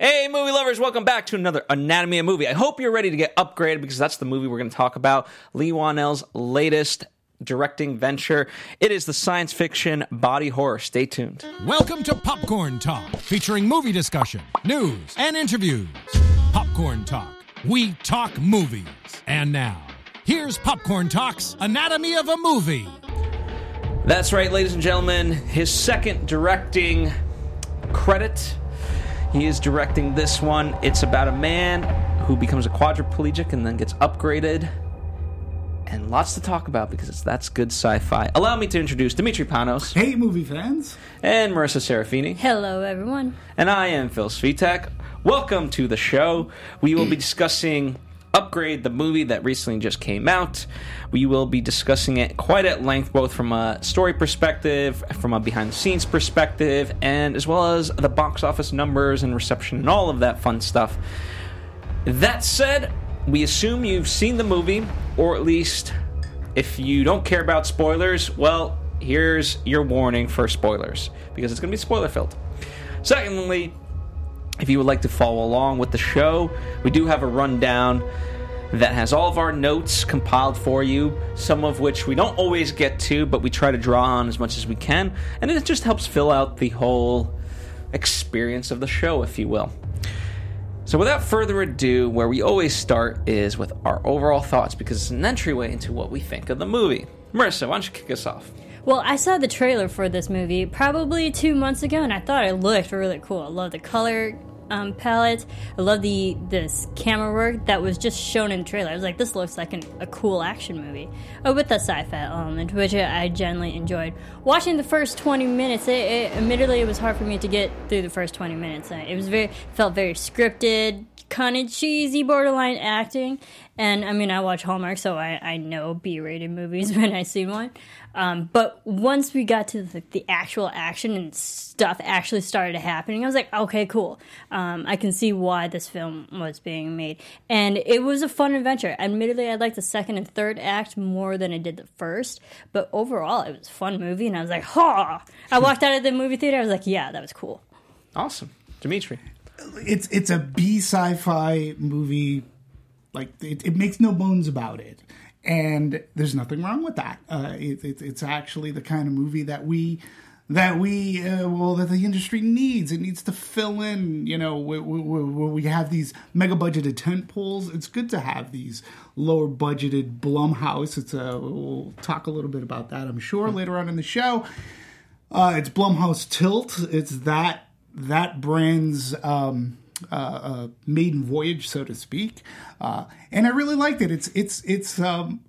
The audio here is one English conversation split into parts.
Hey, movie lovers, welcome back to another Anatomy of Movie. I hope you're ready to get upgraded because that's the movie we're going to talk about. Leigh Whannell's latest directing venture. It is the science fiction body horror. Stay tuned. Welcome to Popcorn Talk, featuring movie discussion, news, and interviews. Popcorn Talk, we talk movies. And now, here's Popcorn Talk's Anatomy of a Movie. That's right, ladies and gentlemen. His second directing credit. He is directing this one. It's about a man who becomes a quadriplegic and then gets upgraded. And lots to talk about because it's, that's good sci fi. Allow me to introduce Dimitri Panos Hey, movie fans. and Marissa Serafini. Hello, everyone. And I am Phil Svitek. Welcome to the show. We will be discussing Upgrade, the movie that recently just came out. We will be discussing it quite at length, both from a story perspective, from a behind the scenes perspective, and as well as the box office numbers and reception and all of that fun stuff. That said, we assume you've seen the movie, or at least if you don't care about spoilers, well, here's your warning for spoilers, because it's going to be spoiler filled. Secondly, if you would like to follow along with the show, we do have a rundown that has all of our notes compiled for you, some of which we don't always get to, but we try to draw on as much as we can, and it just helps fill out the whole experience of the show, if you will. So, without further ado, where we always start is with our overall thoughts because it's an entryway into what we think of the movie. Marissa, why don't you kick us off? Well, I saw the trailer for this movie probably two months ago, and I thought it looked really cool. I love the color um, palette. I love the this camera work that was just shown in the trailer. I was like, this looks like an, a cool action movie oh, with the sci-fi element, which I generally enjoyed. Watching the first twenty minutes, it, it, admittedly, it was hard for me to get through the first twenty minutes. It was very felt very scripted. Kind of cheesy, borderline acting, and I mean, I watch Hallmark, so I, I know B-rated movies when I see one. Um, but once we got to the, the, actual action and stuff actually started happening, I was like, okay, cool. Um, I can see why this film was being made. And it was a fun adventure. Admittedly, I liked the second and third act more than I did the first, but overall, it was a fun movie. And I was like, ha! I walked out of the movie theater, I was like, yeah, that was cool. Awesome. Dimitri. It's it's a B sci-fi movie. Like it, it makes no bones about it, and there's nothing wrong with that. Uh, it, it, it's actually the kind of movie that we that we uh, well that the industry needs. It needs to fill in. You know, where, where, where we have these mega budgeted tent poles. It's good to have these lower budgeted Blumhouse. It's a we'll talk a little bit about that. I'm sure later on in the show. Uh, it's Blumhouse Tilt. It's that that brand's um, uh, maiden voyage, so to speak, uh, and I really liked it. It's it's it's. Um,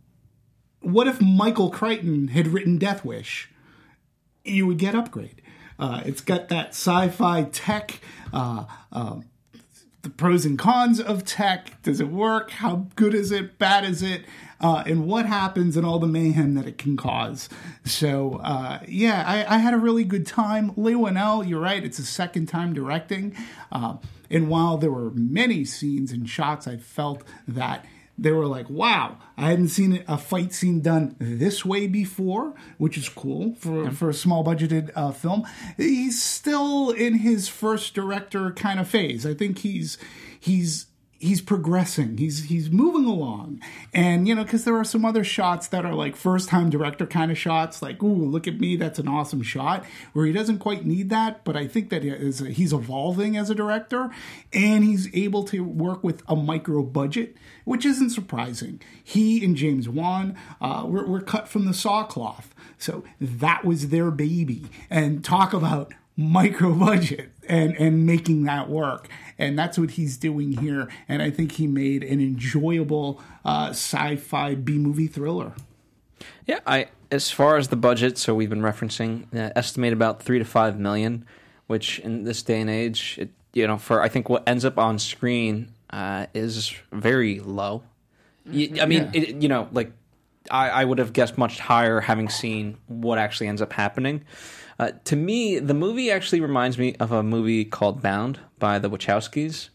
what if Michael Crichton had written Death Wish? You would get Upgrade. Uh, it's got that sci-fi tech. Uh, the pros and cons of tech. Does it work? How good is it? Bad is it? Uh, and what happens and all the mayhem that it can cause. So, uh, yeah, I, I, had a really good time. Leigh Whannell, you're right, it's a second time directing. Uh, and while there were many scenes and shots, I felt that they were like, wow, I hadn't seen a fight scene done this way before, which is cool for, yeah. for a small budgeted uh, film. He's still in his first director kind of phase. I think he's he's he's progressing. He's he's moving along, and you know, because there are some other shots that are like first time director kind of shots, like "Ooh, look at me, that's an awesome shot," where he doesn't quite need that, but I think that is he's evolving as a director, and he's able to work with a micro budget, which isn't surprising. He and James Wan uh, were, were cut from the saw cloth, so that was their baby, and talk about micro budget and and making that work and that's what he's doing here and i think he made an enjoyable uh, sci-fi b movie thriller yeah i as far as the budget so we've been referencing uh, estimate about three to five million which in this day and age it you know, for I think what ends up on screen uh, is very low. I mean, Yeah. it, you know, like I, I would have guessed much higher having seen what actually ends up happening. Uh, to me, the movie actually reminds me of a movie called Bound by the Wachowskis.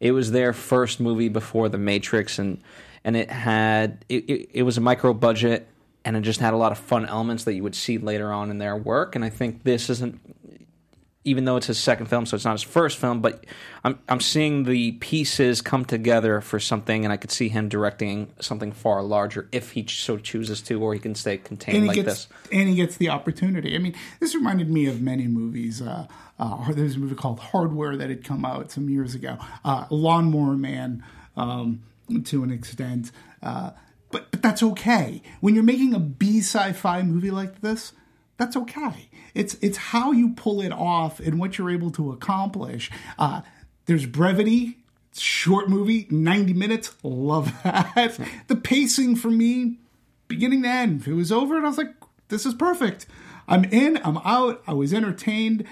It was their first movie before The Matrix, and and it had it, it, it was a micro budget, and it just had a lot of fun elements that you would see later on in their work. And I think this isn't even though it's his second film, so it's not his first film, but I'm I'm seeing the pieces come together for something, and I could see him directing something far larger if he ch- so chooses to, or he can stay contained like gets this. and he gets the opportunity. I mean, this reminded me of many movies. Uh, uh, there's a movie called Hardware that had come out some years ago. Uh, Lawnmower Man, um, to an extent, uh, but but that's okay. When you're making a B sci-fi movie like this, that's okay. It's it's how you pull it off and what you're able to accomplish. Uh, there's brevity. Short movie, 90 minutes. Love that. the pacing for me, beginning to end. It was over, and I was like, "This is perfect. I'm in. I'm out. I was entertained.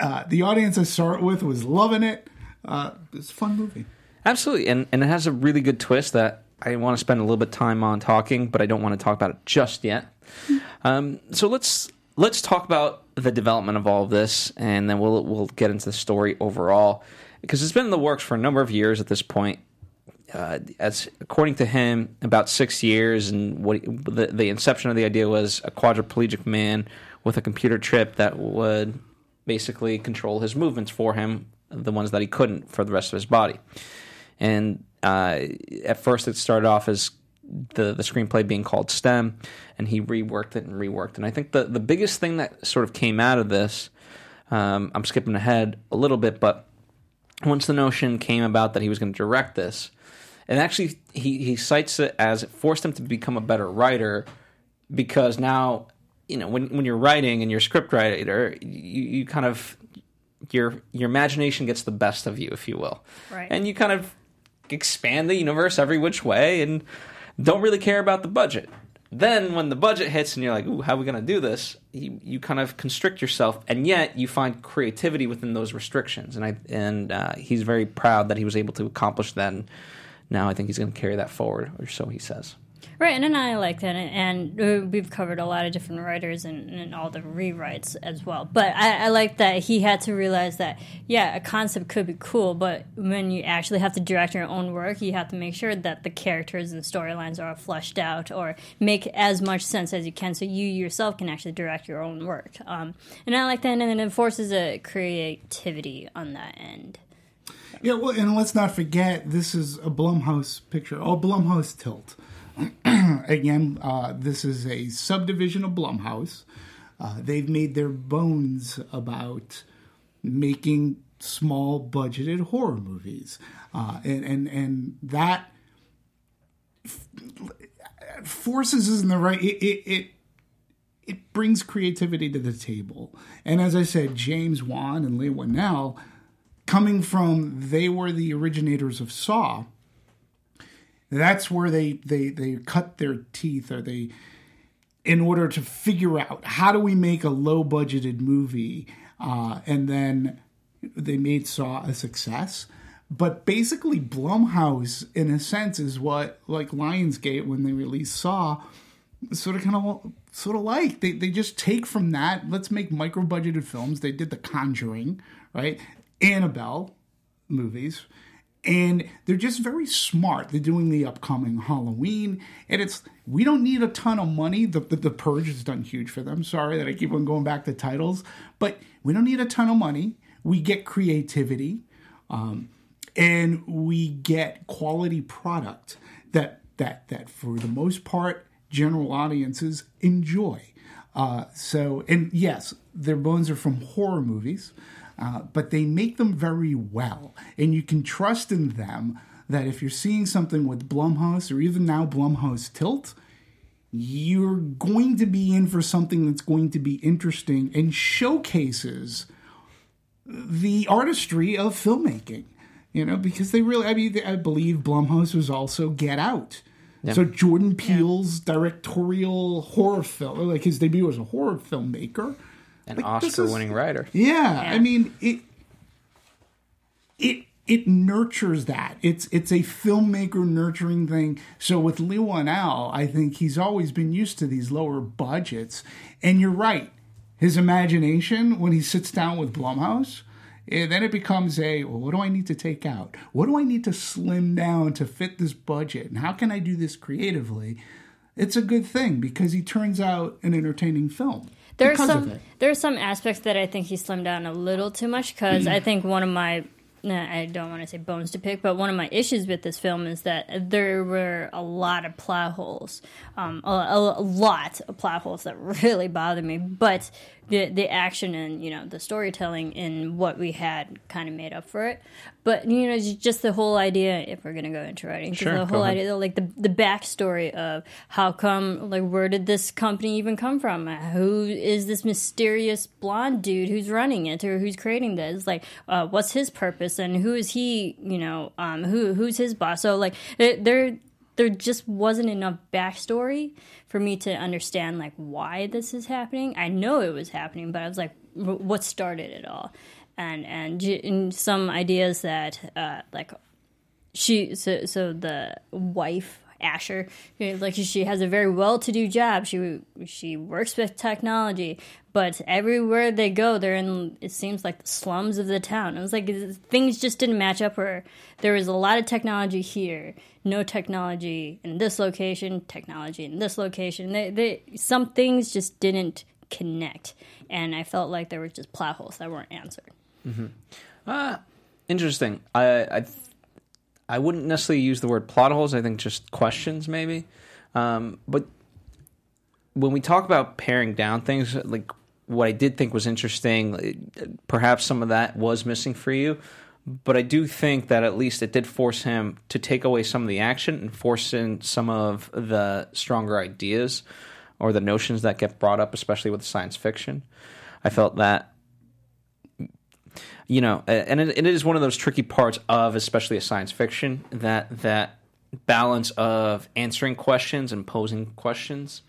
Uh, the audience I saw it with was loving it. Uh, it's a fun movie. Absolutely, and and it has a really good twist that I want to spend a little bit of time on talking, but I don't want to talk about it just yet. Um, so let's let's talk about the development of all of this, and then we'll we'll get into the story overall because it's been in the works for a number of years at this point. Uh, as according to him, about six years, and what the, the inception of the idea was a quadriplegic man with a computer chip that would basically control his movements for him, the ones that he couldn't for the rest of his body. And uh, at first, it started off as the the screenplay being called STEM, and he reworked it and reworked. And I think the the biggest thing that sort of came out of this, um, I'm skipping ahead a little bit, but once the notion came about that he was going to direct this, and actually he he cites it as it forced him to become a better writer because now you know when when you're writing and you're a script writer, you, you kind of your your imagination gets the best of you, if you will, Right. and you kind of expand the universe every which way and don't really care about the budget. Then when the budget hits and you're like, "Ooh, how are we going to do this?" You you kind of constrict yourself, and yet you find creativity within those restrictions. And I and uh, he's very proud that he was able to accomplish that. And now I think he's going to carry that forward, or so he says. Right, and, I like that, and, and uh, we've covered a lot of different writers and, and all the rewrites as well. But I, I like that he had to realize that, yeah, a concept could be cool, but when you actually have to direct your own work, you have to make sure that the characters and storylines are fleshed out or make as much sense as you can, so you yourself can actually direct your own work. Um, and I like that, and it forces a creativity on that end. Yeah, well, and let's not forget this is a Blumhouse picture. Oh, Blumhouse Tilt. Again, uh, this is a subdivision of Blumhouse. Uh, they've made their bones about making small budgeted horror movies, uh, and and and that f- forces isn't the right. It, it it it brings creativity to the table, and as I said, James Wan and Leigh Whannell coming from they were the originators of Saw. That's where they they they cut their teeth, or they in order to figure out how do we make a low budgeted movie, uh, and then they made Saw a success. But basically, Blumhouse, in a sense, is what like Lionsgate when they released Saw, sort of kind of sort of like. They, they just take from that let's make micro budgeted films. They did the conjuring right? Annabelle movies and they're just very smart. They're doing the upcoming halloween and it's we don't need a ton of money. The, the, the purge has done huge for them. Sorry that i keep on going back to titles but we don't need a ton of money. We get creativity um, and we get quality product that that that for the most part general audiences enjoy. Uh, so, and yes, their bones are from horror movies, uh, but they make them very well, and you can trust in them that if you're seeing something with Blumhouse or even now Blumhouse Tilt, you're going to be in for something that's going to be interesting and showcases the artistry of filmmaking. You know, because they really, I mean, I believe Blumhouse was also Get Out. So Jordan Peele's directorial horror film, like his debut as a horror filmmaker, An Like, Oscar-winning writer. yeah, I mean it. it it nurtures that. It's it's a filmmaker nurturing thing. So with Leigh Al, I think he's always been used to these lower budgets. And you're right, his imagination when he sits down with Blumhouse, eh, then it becomes a well, what do I need to take out? What do I need to slim down to fit this budget? And how can I do this creatively? It's a good thing because he turns out an entertaining film. There are some there are some aspects that I think he slimmed down a little too much because I think one of my nah, I don't want to say bones to pick, but one of my issues with this film is that there were a lot of plot holes, um, a, a, a lot of plot holes that really bothered me. But the the action and you know the storytelling in what we had kind of made up for it. But you know just the whole idea, if we're gonna go into writing, Sure, the whole idea, like the the backstory of how come, like where did this company even come from? Who is this mysterious blonde dude who's running it or who's creating this? Like, uh, what's his purpose and who is he? You know, um, who who's his boss? So like, it, there there just wasn't enough backstory for me to understand like why this is happening. I know it was happening, but I was like, what started it all? And and in some ideas that uh, like she so so the wife Asha like she has a very well-to-do job she she works with technology but everywhere they go they're in it seems like the slums of the town it was like things just didn't match up where there was a lot of technology here no technology in this location technology in this location they, they some things just didn't connect and I felt like there were just plot holes that weren't answered Interesting. I, I I wouldn't necessarily use the word plot holes. I think just questions, maybe. Um, but when we talk about paring down things, like what I did think was interesting, perhaps some of that was missing for you. But I do think that at least it did force him to take away some of the action and force in some of the stronger ideas or the notions that get brought up, especially with science fiction. I felt that you know, and it, it is one of those tricky parts of, especially a science fiction, that that balance of answering questions and posing questions,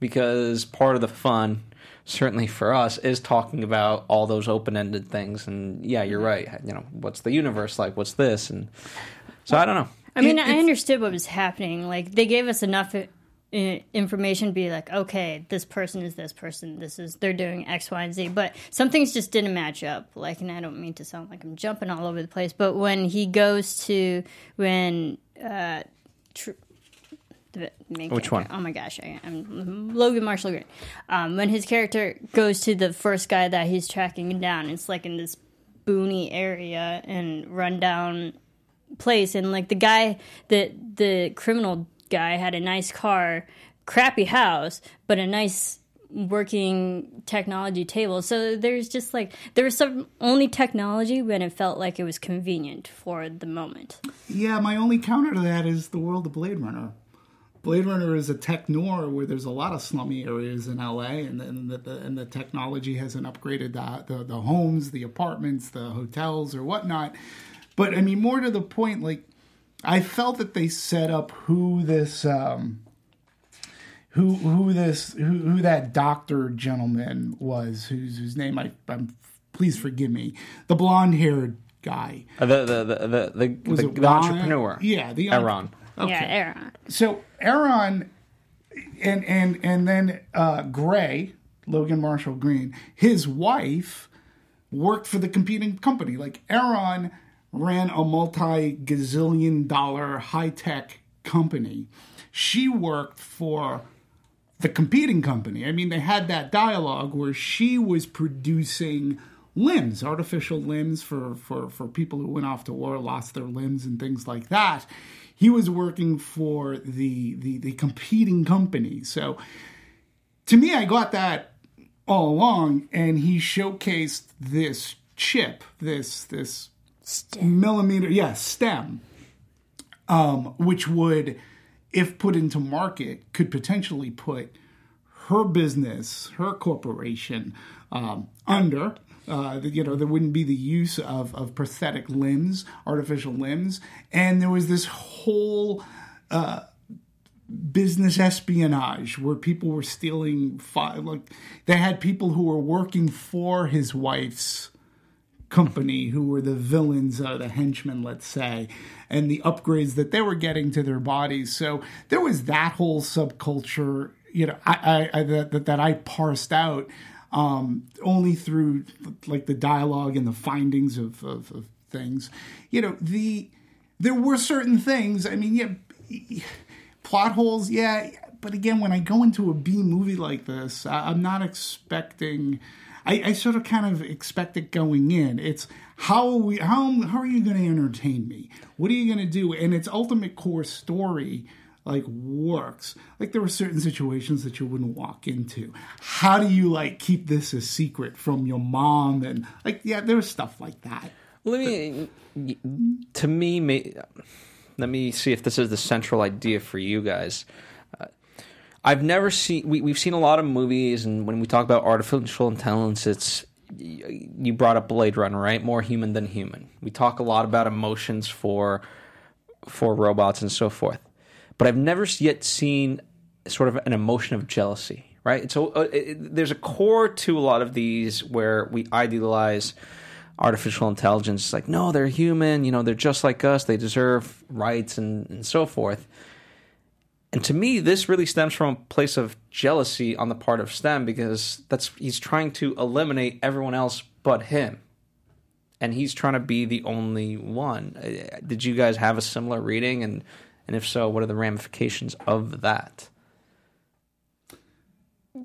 because part of the fun, certainly for us, is talking about all those open-ended things. And yeah, you're right. You know, what's the universe like? What's this? And so I don't know. I mean, It- I understood what was happening. Like they gave us enough uh, information to be like, okay, this person is this person. This is they're doing X, Y, and Z. But some things just didn't match up. Like, and I don't mean to sound like I'm jumping all over the place, but when he goes to when uh, tr- the main Which character- one? Oh my gosh, I, I'm Logan Marshall Green. Um, when his character goes to the first guy that he's tracking down, it's like in this boony area and rundown place and like the guy the the criminal guy had a nice car crappy house but a nice working technology table so there's just like there was some only technology when it felt like it was convenient for the moment Yeah, my only counter to that is the world of Blade Runner. Blade Runner is a tech noir where there's a lot of slummy areas in LA, and then the, the, and the technology hasn't upgraded the, the the homes, the apartments, the hotels, or whatnot. But I mean, more to the point, like I felt that they set up who this um, who who this who, who that doctor gentleman was, whose whose name I I'm please forgive me, the blonde haired guy. Uh, The the the the, the, the, entrepreneur, Yeah, the Eron. yeah Eron. so Eron and and and then uh, Gray, Logan Marshall Green, his wife worked for the competing company. Like Aaron ran a multi gazillion dollar high tech company. She worked for the competing company. I mean, they had that dialogue where she was producing limbs, artificial limbs for, for, for people who went off to war, lost their limbs, and things like that. He was working for the, the, the competing company. So to me, I got that all along, and he showcased this chip, this this millimeter, yes, stem, um, which would, if put into market, could potentially put her business, her corporation, um, under. Uh, you know, there wouldn't be the use of, of prosthetic limbs, artificial limbs, and there was this whole uh, business espionage where people were stealing. Fi- like they had people who were working for his wife's company who were the villains, uh, the henchmen, let's say, and the upgrades that they were getting to their bodies. So there was that whole subculture, you know, I, I, I that, that I parsed out um, only through like the dialogue and the findings of, of, of things. You know, the there were certain things. I mean, yeah, plot holes, yeah. But again, when I go into a B movie like this, I, I'm not expecting. I, I sort of kind of expect it going in. It's how are we how how are you going to entertain me? What are you going to do? And its ultimate core story like works. Like there were certain situations that you wouldn't walk into. How do you like keep this a secret from your mom and like yeah, there was stuff like that. Let me, to me, may, let me see if this is the central idea for you guys. Uh, I've never seen. We, we've seen a lot of movies, and when we talk about artificial intelligence, it's you brought up Blade Runner, right? More human than human. We talk a lot about emotions for for robots and so forth, but I've never yet seen sort of an emotion of jealousy, right? So uh, there's a core to a lot of these where we idealize artificial intelligence. It's like, no, they're human. You know, they're just like us. They deserve rights and, and so forth. And to me, this really stems from a place of jealousy on the part of STEM because that's he's trying to eliminate everyone else but him. And he's trying to be the only one. Uh, did you guys have a similar reading? And, and if so, what are the ramifications of that?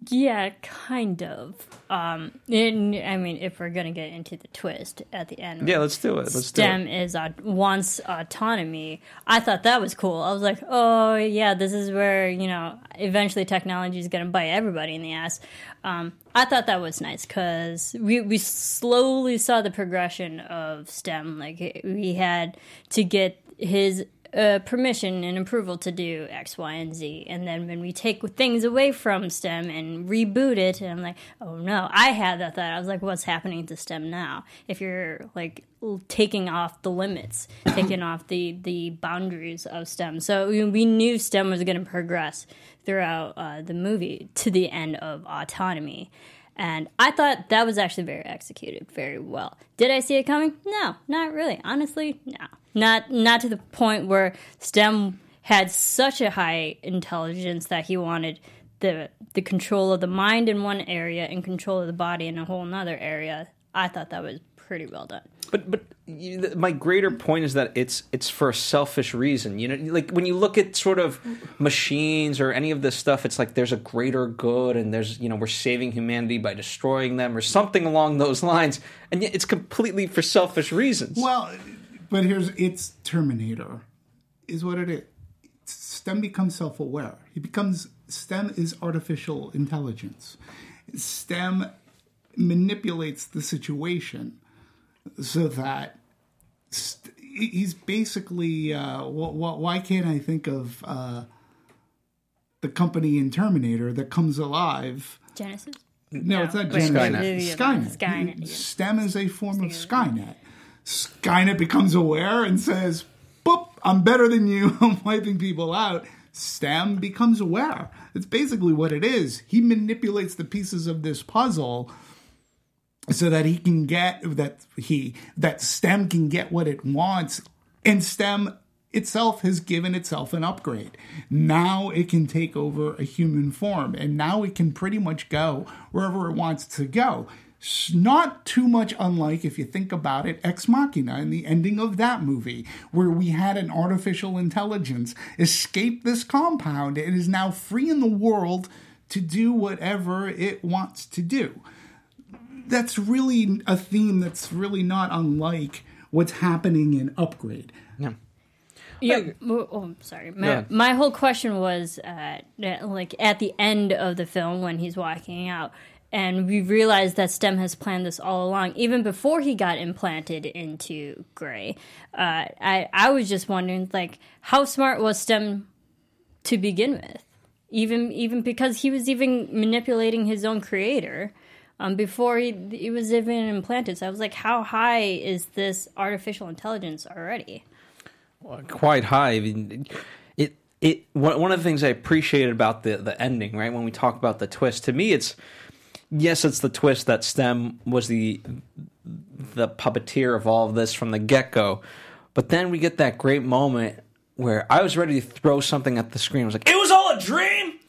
Yeah, kind of. Um, and, I mean, if we're gonna get into the twist at the end, yeah, let's do it. Let's STEM do it. is uh, wants autonomy. I thought that was cool. I was like, oh yeah, this is where you know eventually technology is gonna bite everybody in the ass. Um, I thought that was nice because we we slowly saw the progression of STEM. Like we had to get his uh, permission and approval to do X, Y, and Z. And then when we take things away from STEM and reboot it, and I'm like, oh no, I had that thought. I was like, what's happening to STEM now? If you're like taking off the limits, taking off the the boundaries of STEM. So we, we knew STEM was going to progress throughout uh, the movie to the end of autonomy. And I thought that was actually very executed very well. Did I see it coming? No, not really. Honestly, no. Not not to the point where STEM had such a high intelligence that he wanted the the control of the mind in one area and control of the body in a whole another area. I thought that was pretty well done. But but you, my greater point is that it's it's for a selfish reason. You know, like when you look at sort of machines or any of this stuff, it's like there's a greater good, and there's you know we're saving humanity by destroying them or something along those lines, and yet it's completely for selfish reasons. Well, but here's it's Terminator, is what it is. STEM becomes self-aware. He becomes STEM is artificial intelligence. STEM manipulates the situation so that st- he's basically uh, wh- wh- why can't I think of uh, the company in Terminator that comes alive? Genesis. No, it's not Wait, Genesis. Skynet. Skynet. Skynet, yeah. STEM is a form of Skynet. Skynet becomes aware and says, "Boop! I'm better than you. I'm wiping people out." STEM becomes aware. It's basically what it is. He manipulates the pieces of this puzzle so that he can get that he that STEM can get what it wants, and STEM itself has given itself an upgrade. Now it can take over a human form, and now it can pretty much go wherever it wants to go. It's not too much unlike, if you think about it, Ex Machina and the ending of that movie, where we had an artificial intelligence escape this compound and is now free in the world to do whatever it wants to do that's really a theme that's really not unlike what's happening in Upgrade. yeah. Yeah. Oh, oh, sorry. My, ahead. my whole question was, uh, like at the end of the film when he's walking out, and we realize that STEM has planned this all along, even before he got implanted into Gray. Uh, I I was just wondering, like, how smart was STEM to begin with? Even even because he was even manipulating his own creator. Um, before he, he was even implanted, so I was like, "How high is this artificial intelligence already?" quite high. I mean, it it one one of the things I appreciated about the the ending, right? When we talk about the twist, to me, it's yes, it's the twist that Stem was the the puppeteer of all of this from the get go, but then we get that great moment where I was ready to throw something at the screen. I was like, "It was all a dream,"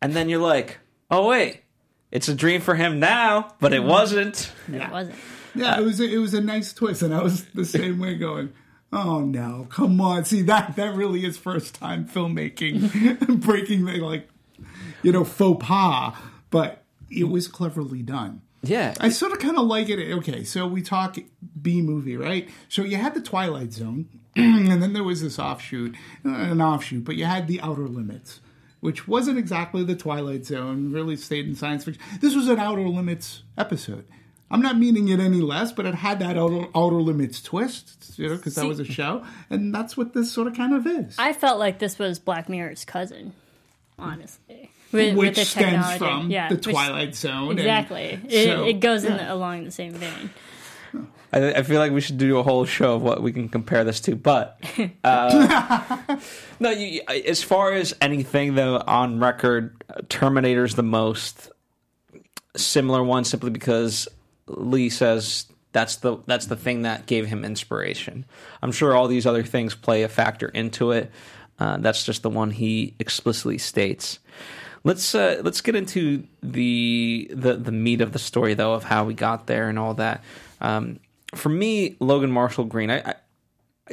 and then you're like, "Oh wait, it's a dream for him now," but it wasn't. It wasn't. Yeah, it was a, it was a nice twist, and I was the same way going. Oh no! Come on, see that that really is first time filmmaking, breaking the like, you know, faux pas, but it was cleverly done. Yeah, I sort of kind of like it. Okay, so we talk B movie, right? So you had the Twilight Zone, and then there was this offshoot, uh, an offshoot, but you had the Outer Limits, which wasn't exactly the Twilight Zone. Really stayed in science fiction. This was an Outer Limits episode. I'm not meaning it any less, but it had that Outer, outer Limits twist, you know, because that was a show, and that's what this sort of kind of is. I felt like this was Black Mirror's cousin, honestly. With, which with the stems technology. from yeah, the which- Twilight Zone. Exactly. It, so- it goes in yeah. the, along the same vein. I, I feel like we should do a whole show of what we can compare this to, but uh, no. You, as far as anything though, on record, Terminator's the most similar one, simply because Leigh says that's the that's the thing that gave him inspiration. I'm sure all these other things play a factor into it. Uh, that's just the one he explicitly states. Let's uh, let's get into the, the the meat of the story though of how we got there and all that. Um, for me, Logan Marshall Green, I, I,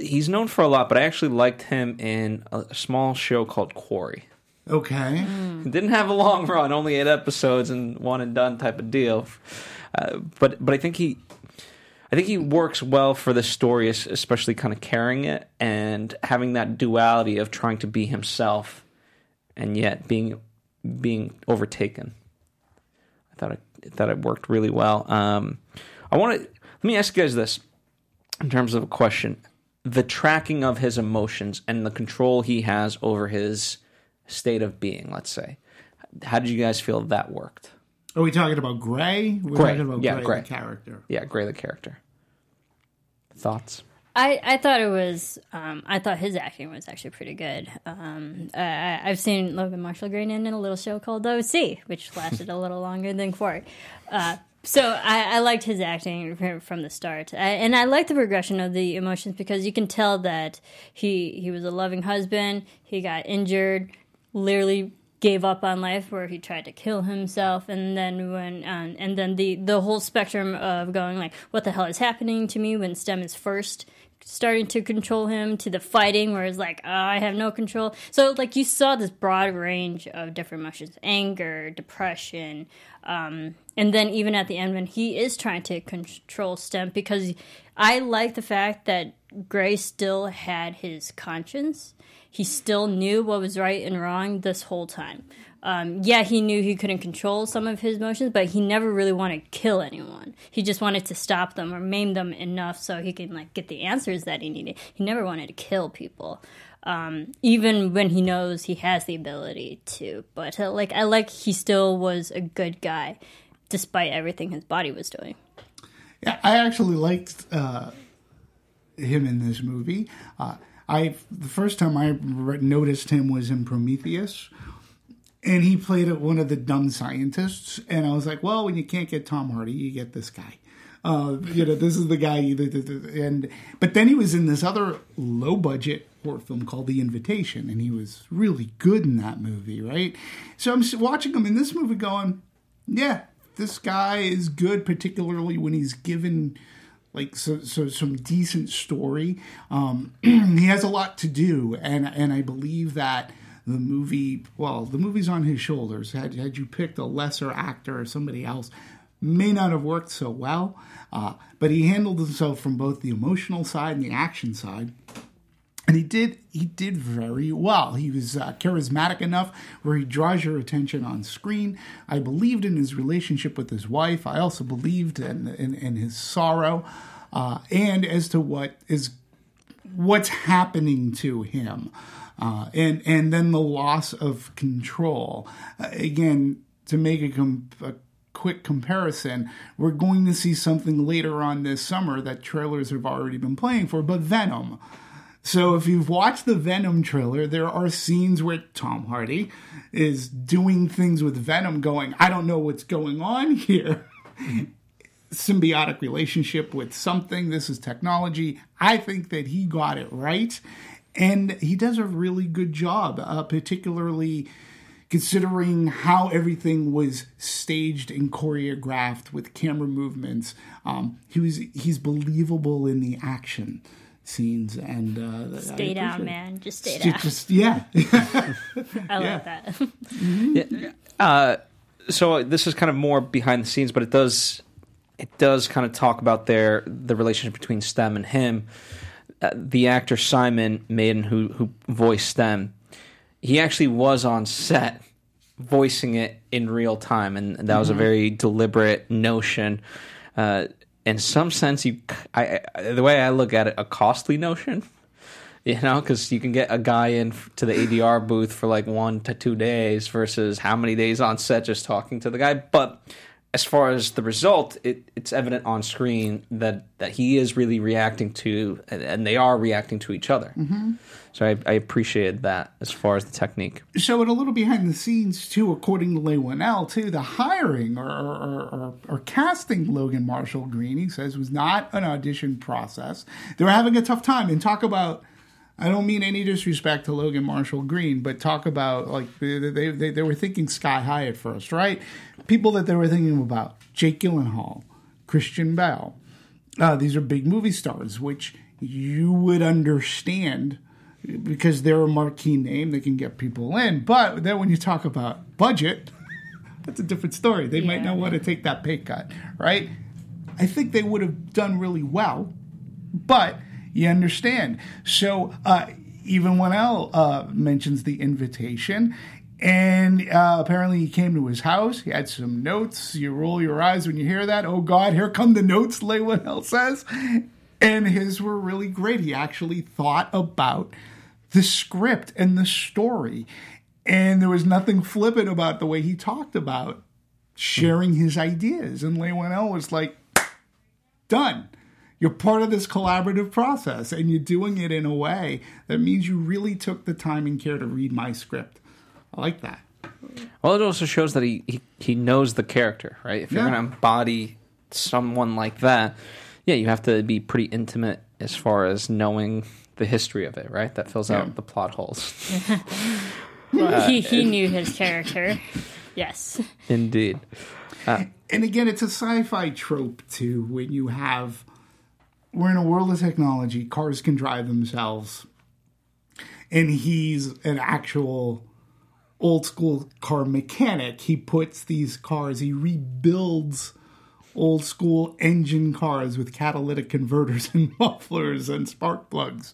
he's known for a lot, but I actually liked him in a small show called Quarry. Okay. It didn't have a long run, only eight episodes and one and done type of deal. Uh, but but I think he, I think he works well for the story, especially kind of carrying it and having that duality of trying to be himself and yet being being overtaken. I thought it, I thought it worked really well. Um, I want to let me ask you guys this in terms of a question: the tracking of his emotions and the control he has over his state of being. Let's say, how did you guys feel that worked? Are we talking about Gray? We're Gray. talking about Yeah, Gray, Gray. the character. Yeah, Gray the character. Thoughts? I, I thought it was um, I thought his acting was actually pretty good. Um, I, I've seen Logan Marshall Green in a little show called The OC, which lasted a little longer than Quarry. Uh, so I, I liked his acting from, from the start, I, and I like the progression of the emotions because you can tell that he he was a loving husband. He got injured, literally gave up on life where he tried to kill himself. And then when um, and then the the whole spectrum of going like what the hell is happening to me when stem is first starting to control him to the fighting where it's like oh, i have no control. So like you saw this broad range of different emotions anger depression um, and then even at the end when he is trying to control stem because i like the fact that gray still had his conscience he still knew what was right and wrong this whole time. Um, yeah, he knew he couldn't control some of his emotions, but he never really wanted to kill anyone. He just wanted to stop them or maim them enough so he can like get the answers that he needed. He never wanted to kill people, um, even when he knows he has the ability to. But uh, like, I like he still was a good guy, despite everything his body was doing. Yeah, I actually liked uh, him in this movie. Uh, I the first time I noticed him was in Prometheus, and he played one of the dumb scientists. And I was like, well, when you can't get Tom Hardy, you get this guy. Uh, you know, this is the guy. And but then he was in this other low budget horror film called The Invitation, and he was really good in that movie, right? So I'm watching him in this movie, going, yeah, this guy is good, particularly when he's given like so, so some decent story. Um, he has a lot to do, and and I believe that the movie, well, the movie's on his shoulders. Had had you picked a lesser actor or somebody else, may not have worked so well. Uh, but he handled himself from both the emotional side and the action side and he did he did very well. He was uh, charismatic enough where he draws your attention on screen. I believed in his relationship with his wife. I also believed in in, in his sorrow, uh, and as to what is what's happening to him, uh, and and then the loss of control. Uh, again, to make a, a quick comparison, we're going to see something later on this summer that trailers have already been playing for, but Venom So if you've watched the Venom trailer, there are scenes where Tom Hardy is doing things with Venom, going, I don't know what's going on here. Symbiotic relationship with something. This is technology. I think that he got it right. And he does a really good job, uh, particularly considering how everything was staged and choreographed with camera movements. Um, he was he's believable in the action scenes and uh, Stay down, man. Just stay Ju- down. Just yeah, I love that. Uh, so this is kind of more behind the scenes, but it does it does kind of talk about their the relationship between Stem and him. Uh, the actor Simon Maiden, who who voiced Stem, he actually was on set voicing it in real time, and that was a very deliberate notion. Uh, in some sense, you, I, I, the way I look at it, a costly notion. You know, because you can get a guy in to the ADR booth for like one to two days versus how many days on set just talking to the guy. But as far as the result, it, it's evident on screen that, that he is really reacting to, and, and they are reacting to each other. Mm-hmm. So I, I appreciated that as far as the technique. So, it a little behind the scenes too. According to Leigh Whannell, too, the hiring or or, or or casting Logan Marshall Green, he says, was not an audition process. They were having a tough time, and talk about. I don't mean any disrespect to Logan Marshall Green, but talk about like they they, they, they were thinking sky high at first, right? People that they were thinking about: Jake Gyllenhaal, Christian Bale. Uh, these are big movie stars, which you would understand because they're a marquee name, they can get people in. But then when you talk about budget, that's a different story. They might not want to take that pay cut, right? I think they would have done really well, but you understand. So uh, even when L uh, mentions the invitation, and uh, apparently he came to his house. He had some notes. You roll your eyes when you hear that. Oh God, here come the notes. Leigh Whannell says, and his were really great. He actually thought about the script and the story, and there was nothing flippant about the way he talked about sharing his ideas. And Leigh Whannell was like, done. You're part of this collaborative process, and you're doing it in a way that means you really took the time and care to read my script. I like that. Well, it also shows that he, he, he knows the character, right? If you're Yeah. going to embody someone like that, yeah, you have to be pretty intimate as far as knowing the history of it, right? That fills Yeah. out the plot holes. he he knew his character. Yes. Indeed. Uh, and again, it's a sci-fi trope too. When you have, we're in a world of technology. Cars can drive themselves, and he's an actual old school car mechanic. He puts these cars, he rebuilds old school engine cars with catalytic converters and mufflers and spark plugs.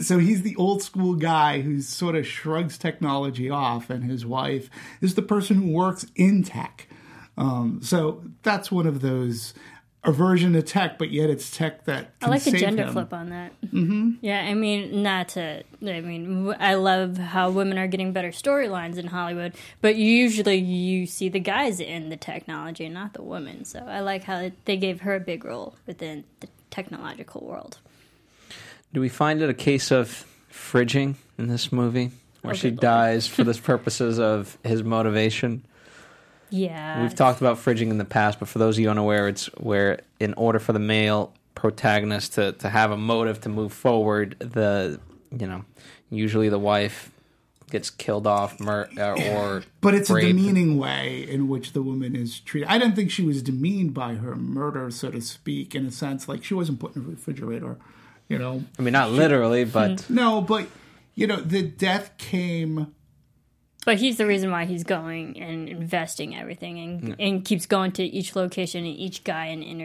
So he's the old school guy who sort of shrugs technology off, and his wife is the person who works in tech. Um, so that's one of those aversion to tech, but yet it's tech that I like the save gender him. flip on that. Mm-hmm. Yeah, I mean, not to. I mean, I love how women are getting better storylines in Hollywood, but usually you see the guys in the technology, and not the women. So I like how they gave her a big role within the technological world. Do we find it a case of fridging in this movie? Where Oh, she dies for the purposes of his motivation? Yeah, We've talked about fridging in the past, but for those of you unaware, it's where in order for the male protagonist to, to have a motive to move forward, the you know usually the wife gets killed off mur- uh, or But it's a demeaning way in which the woman is treated. I don't think she was demeaned by her murder, so to speak, in a sense. Like she wasn't put in a refrigerator, you know. I mean, not literally, but No, but you know, the death came. But he's the reason why he's going and investing everything and, and keeps going to each location and each guy and, and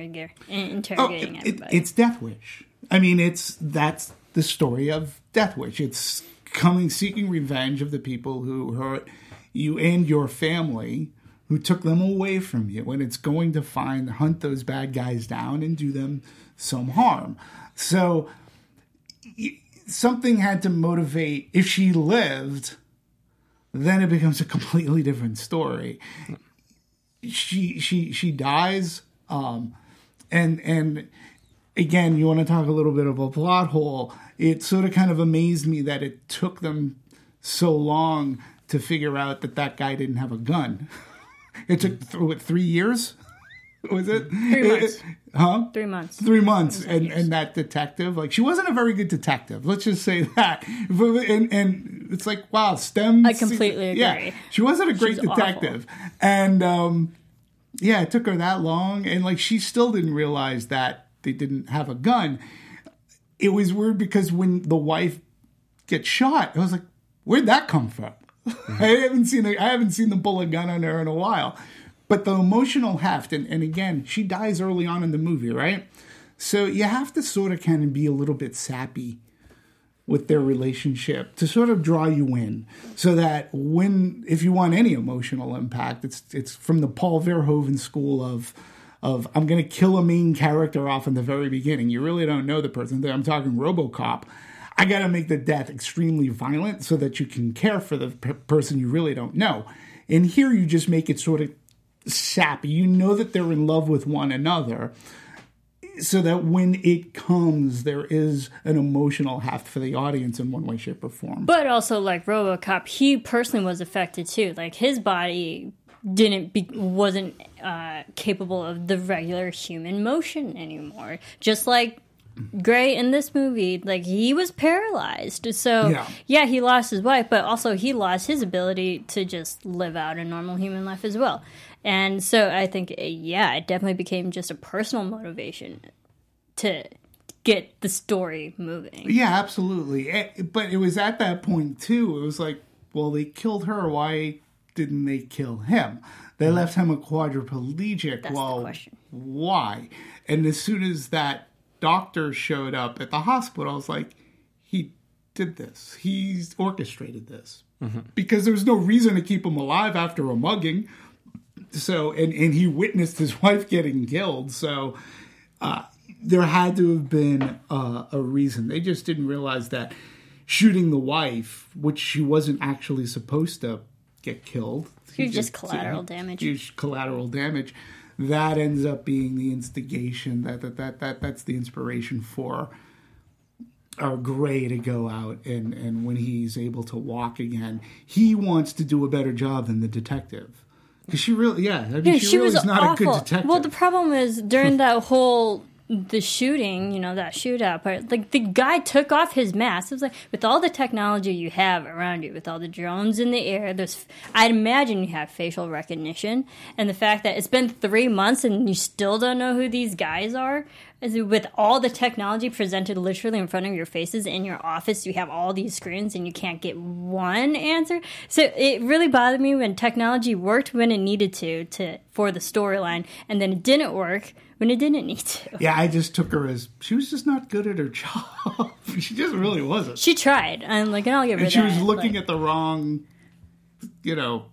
Oh, interrogating it- everybody. it's Death Wish. I mean, it's that's the story of Death Wish. It's coming seeking revenge of the people who hurt you and your family, who took them away from you, and it's going to find hunt those bad guys down and do them some harm. So something had to motivate. If she lived, then it becomes a completely different story. She she she dies, um, and and again, you want to talk a little bit of a plot hole. It sort of kind of amazed me that it took them so long to figure out that that guy didn't have a gun. It took th- what, three years. Was it Three months. huh? Three months. Three months, and and that detective, like she wasn't a very good detective. Let's just say that. And and it's like wow, STEM. I completely agree. Yeah, she wasn't a great She's awful. detective, and um, yeah, it took her that long, and like she still didn't realize that they didn't have a gun. It was weird because when the wife gets shot, I was like, where'd that come from? I haven't seen a, I haven't seen the bullet gun on her in a while. But the emotional heft, and, and again, she dies early on in the movie, right? So you have to sort of kind of be a little bit sappy with their relationship to sort of draw you in so that when if you want any emotional impact it's it's from the Paul Verhoeven school of of I'm going to kill a main character off in the very beginning. You really don't know the person I'm talking RoboCop. I got to make the death extremely violent so that you can care for the p- person you really don't know. And here you just make it sort of sappy you know that they're in love with one another so that when it comes, there is an emotional heft for the audience in one way, shape, or form. But also, like RoboCop, he personally was affected too. Like his body didn't be wasn't uh, capable of the regular human motion anymore. Just like Gray in this movie, like he was paralyzed. So Yeah. yeah, he lost his wife, but also he lost his ability to just live out a normal human life as well. And so I think, uh, yeah, it definitely became just a personal motivation to get the story moving. yeah, absolutely. Eh, But it was at that point too. It was like, well, they killed her. Why didn't they kill him? They left him a quadriplegic. That's the well, question. why? And as soon as that doctor showed up at the hospital, I was like, he did this. He's orchestrated this because there was no reason to keep him alive after a mugging. So, and and he witnessed his wife getting killed. So, uh, there had to have been uh, a reason. They just didn't realize that shooting the wife, which she wasn't actually supposed to get killed, Huge he just collateral damage. Huge collateral damage. That ends up being the instigation. That that that, that that's the inspiration for our Gray to go out and and when he's able to walk again, he wants to do a better job than the detective. Because she really, yeah, I mean, Yeah, she, she, really was is not awful. a good detective. Well, the problem is during that whole the shooting, you know, that shootout part, like the guy took off his mask. It was like with all the technology you have around you, with all the drones in the air, there's I'd imagine you have facial recognition, and the fact that it's been three months and you still don't know who these guys are. Is with all the technology presented literally in front of your faces in your office, you have all these screens and you can't get one answer. So it really bothered me when technology worked when it needed to to for the storyline, and then it didn't work when it didn't need to. yeah, I just took her as she was just not good at her job. she just really wasn't. She tried. I'm like, I'll give her and she that. was looking but- at the wrong, you know,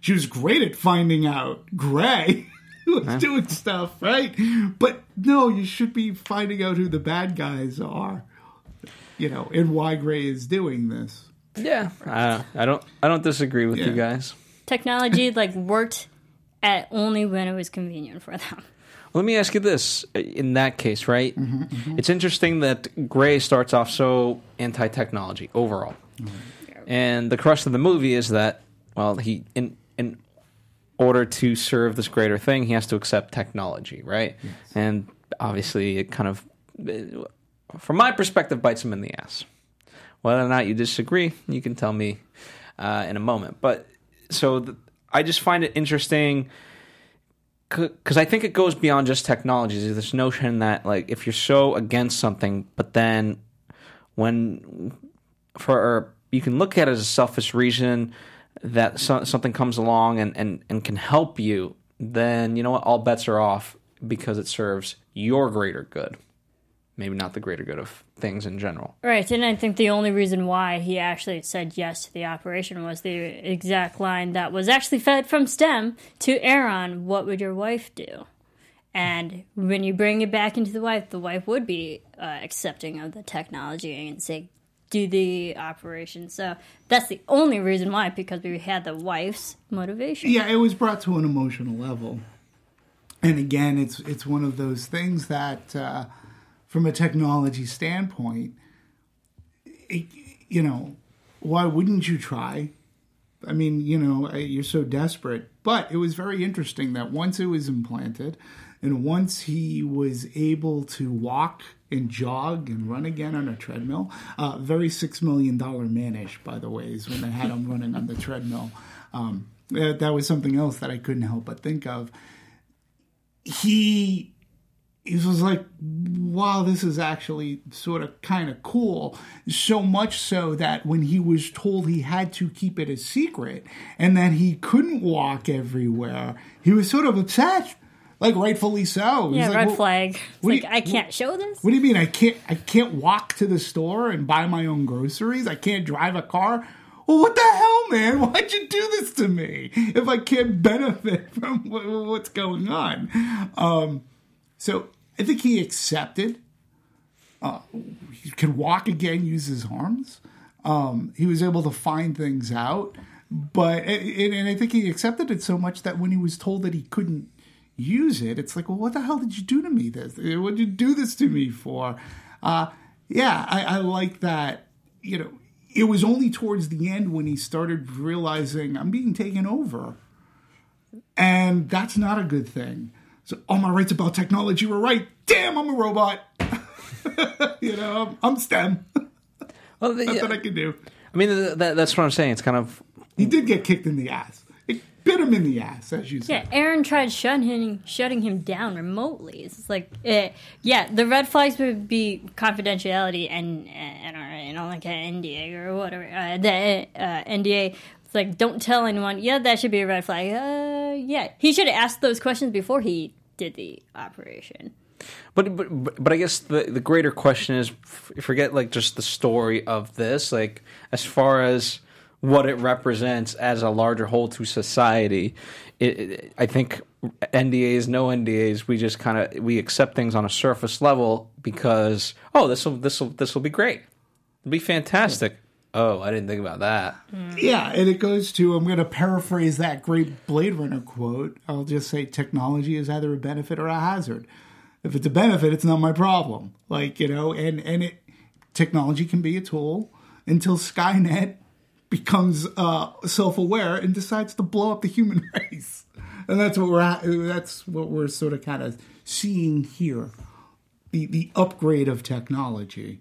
she was great at finding out Gray was doing stuff, right? But no, you should be finding out who the bad guys are, you know, and why Gray is doing this. Yeah, I, I don't. I don't disagree with you guys. technology like worked at only when it was convenient for them. Let me ask you this: uh, in that case, right? Mm-hmm, mm-hmm. It's interesting that Gray starts off so anti-technology overall, mm-hmm. and the crux of the movie is that, well, he in in order to serve this greater thing, he has to accept technology, right? And obviously, it kind of, from my perspective, bites him in the ass. Whether or not you disagree, you can tell me uh, in a moment. But so th- I just find it interesting because I think it goes beyond just technology. There's this notion that like if you're so against something, but then when for you can look at it as a selfish reason that so, something comes along and, and, and can help you, then you know what? All bets are off because it serves your greater good, maybe not the greater good of things in general. Right, and I think the only reason why he actually said yes to the operation was the exact line that was actually fed from STEM to Eron, what would your wife do? And when you bring it back into the wife, the wife would be uh, accepting of the technology and say, do the operation. So that's the only reason why, because we had the wife's motivation. Yeah, it was brought to an emotional level. And again, it's it's one of those things that uh, from a technology standpoint, it, you know, why wouldn't you try? I mean, you know, you're so desperate. But it was very interesting that once it was implanted, and once he was able to walk and jog and run again on a treadmill, uh, very six million dollar manish, by the way, is when they had him running on the treadmill. Um, that was something else that I couldn't help but think of. He he was like, wow, this is actually sort of kind of cool. So much so that when he was told he had to keep it a secret and that he couldn't walk everywhere, he was sort of upset. Like rightfully so. Yeah, like, red "Well, flag. Like you- I can't show this. What do you mean I can't I can't walk to the store and buy my own groceries? I can't drive a car? Well, what the hell, man? Why'd you do this to me if I can't benefit from wh- what's going on? Um, so I think he accepted. Uh, he could walk again, use his arms. Um, he was able to find things out, but and, and I think he accepted it so much that when he was told that he couldn't use it, it's like, well, what the hell did you do to me? This, what did you do this to me for? Uh, yeah, I, I like that. You know, it was only towards the end when he started realizing I'm being taken over, and that's not a good thing. So all my rights about technology were right. Damn, I'm a robot. you know, I'm, I'm STEM. Well, the- That's what I can do. I mean, th- that, that's what I'm saying. It's kind of He did get kicked in the ass. It bit him in the ass, as you said. Yeah. Eron tried shutting him, shutting him down remotely. It's like, eh, yeah, the red flags would be confidentiality and and or, you know like an NDA or whatever. Uh, the uh, NDA. It's like don't tell anyone. Yeah, that should be a red flag. Uh, yeah, he should have asked those questions before he did the operation. But but but I guess the the greater question is f- forget like just the story of this like as far as what it represents as a larger whole to society. It, it, I think NDAs, no NDAs, we just kind of we accept things on a surface level because oh this will this will this will be great, it'll be fantastic. Oh, I didn't think about that. Mm. Yeah, and it goes to I'm going to paraphrase that great Blade Runner quote. I'll just say technology is either a benefit or a hazard. If it's a benefit, it's not my problem. Like you know, and and it technology can be a tool until Skynet becomes uh, self-aware and decides to blow up the human race. And that's what we're at, that's what we're sort of kind of seeing here. The the upgrade of technology.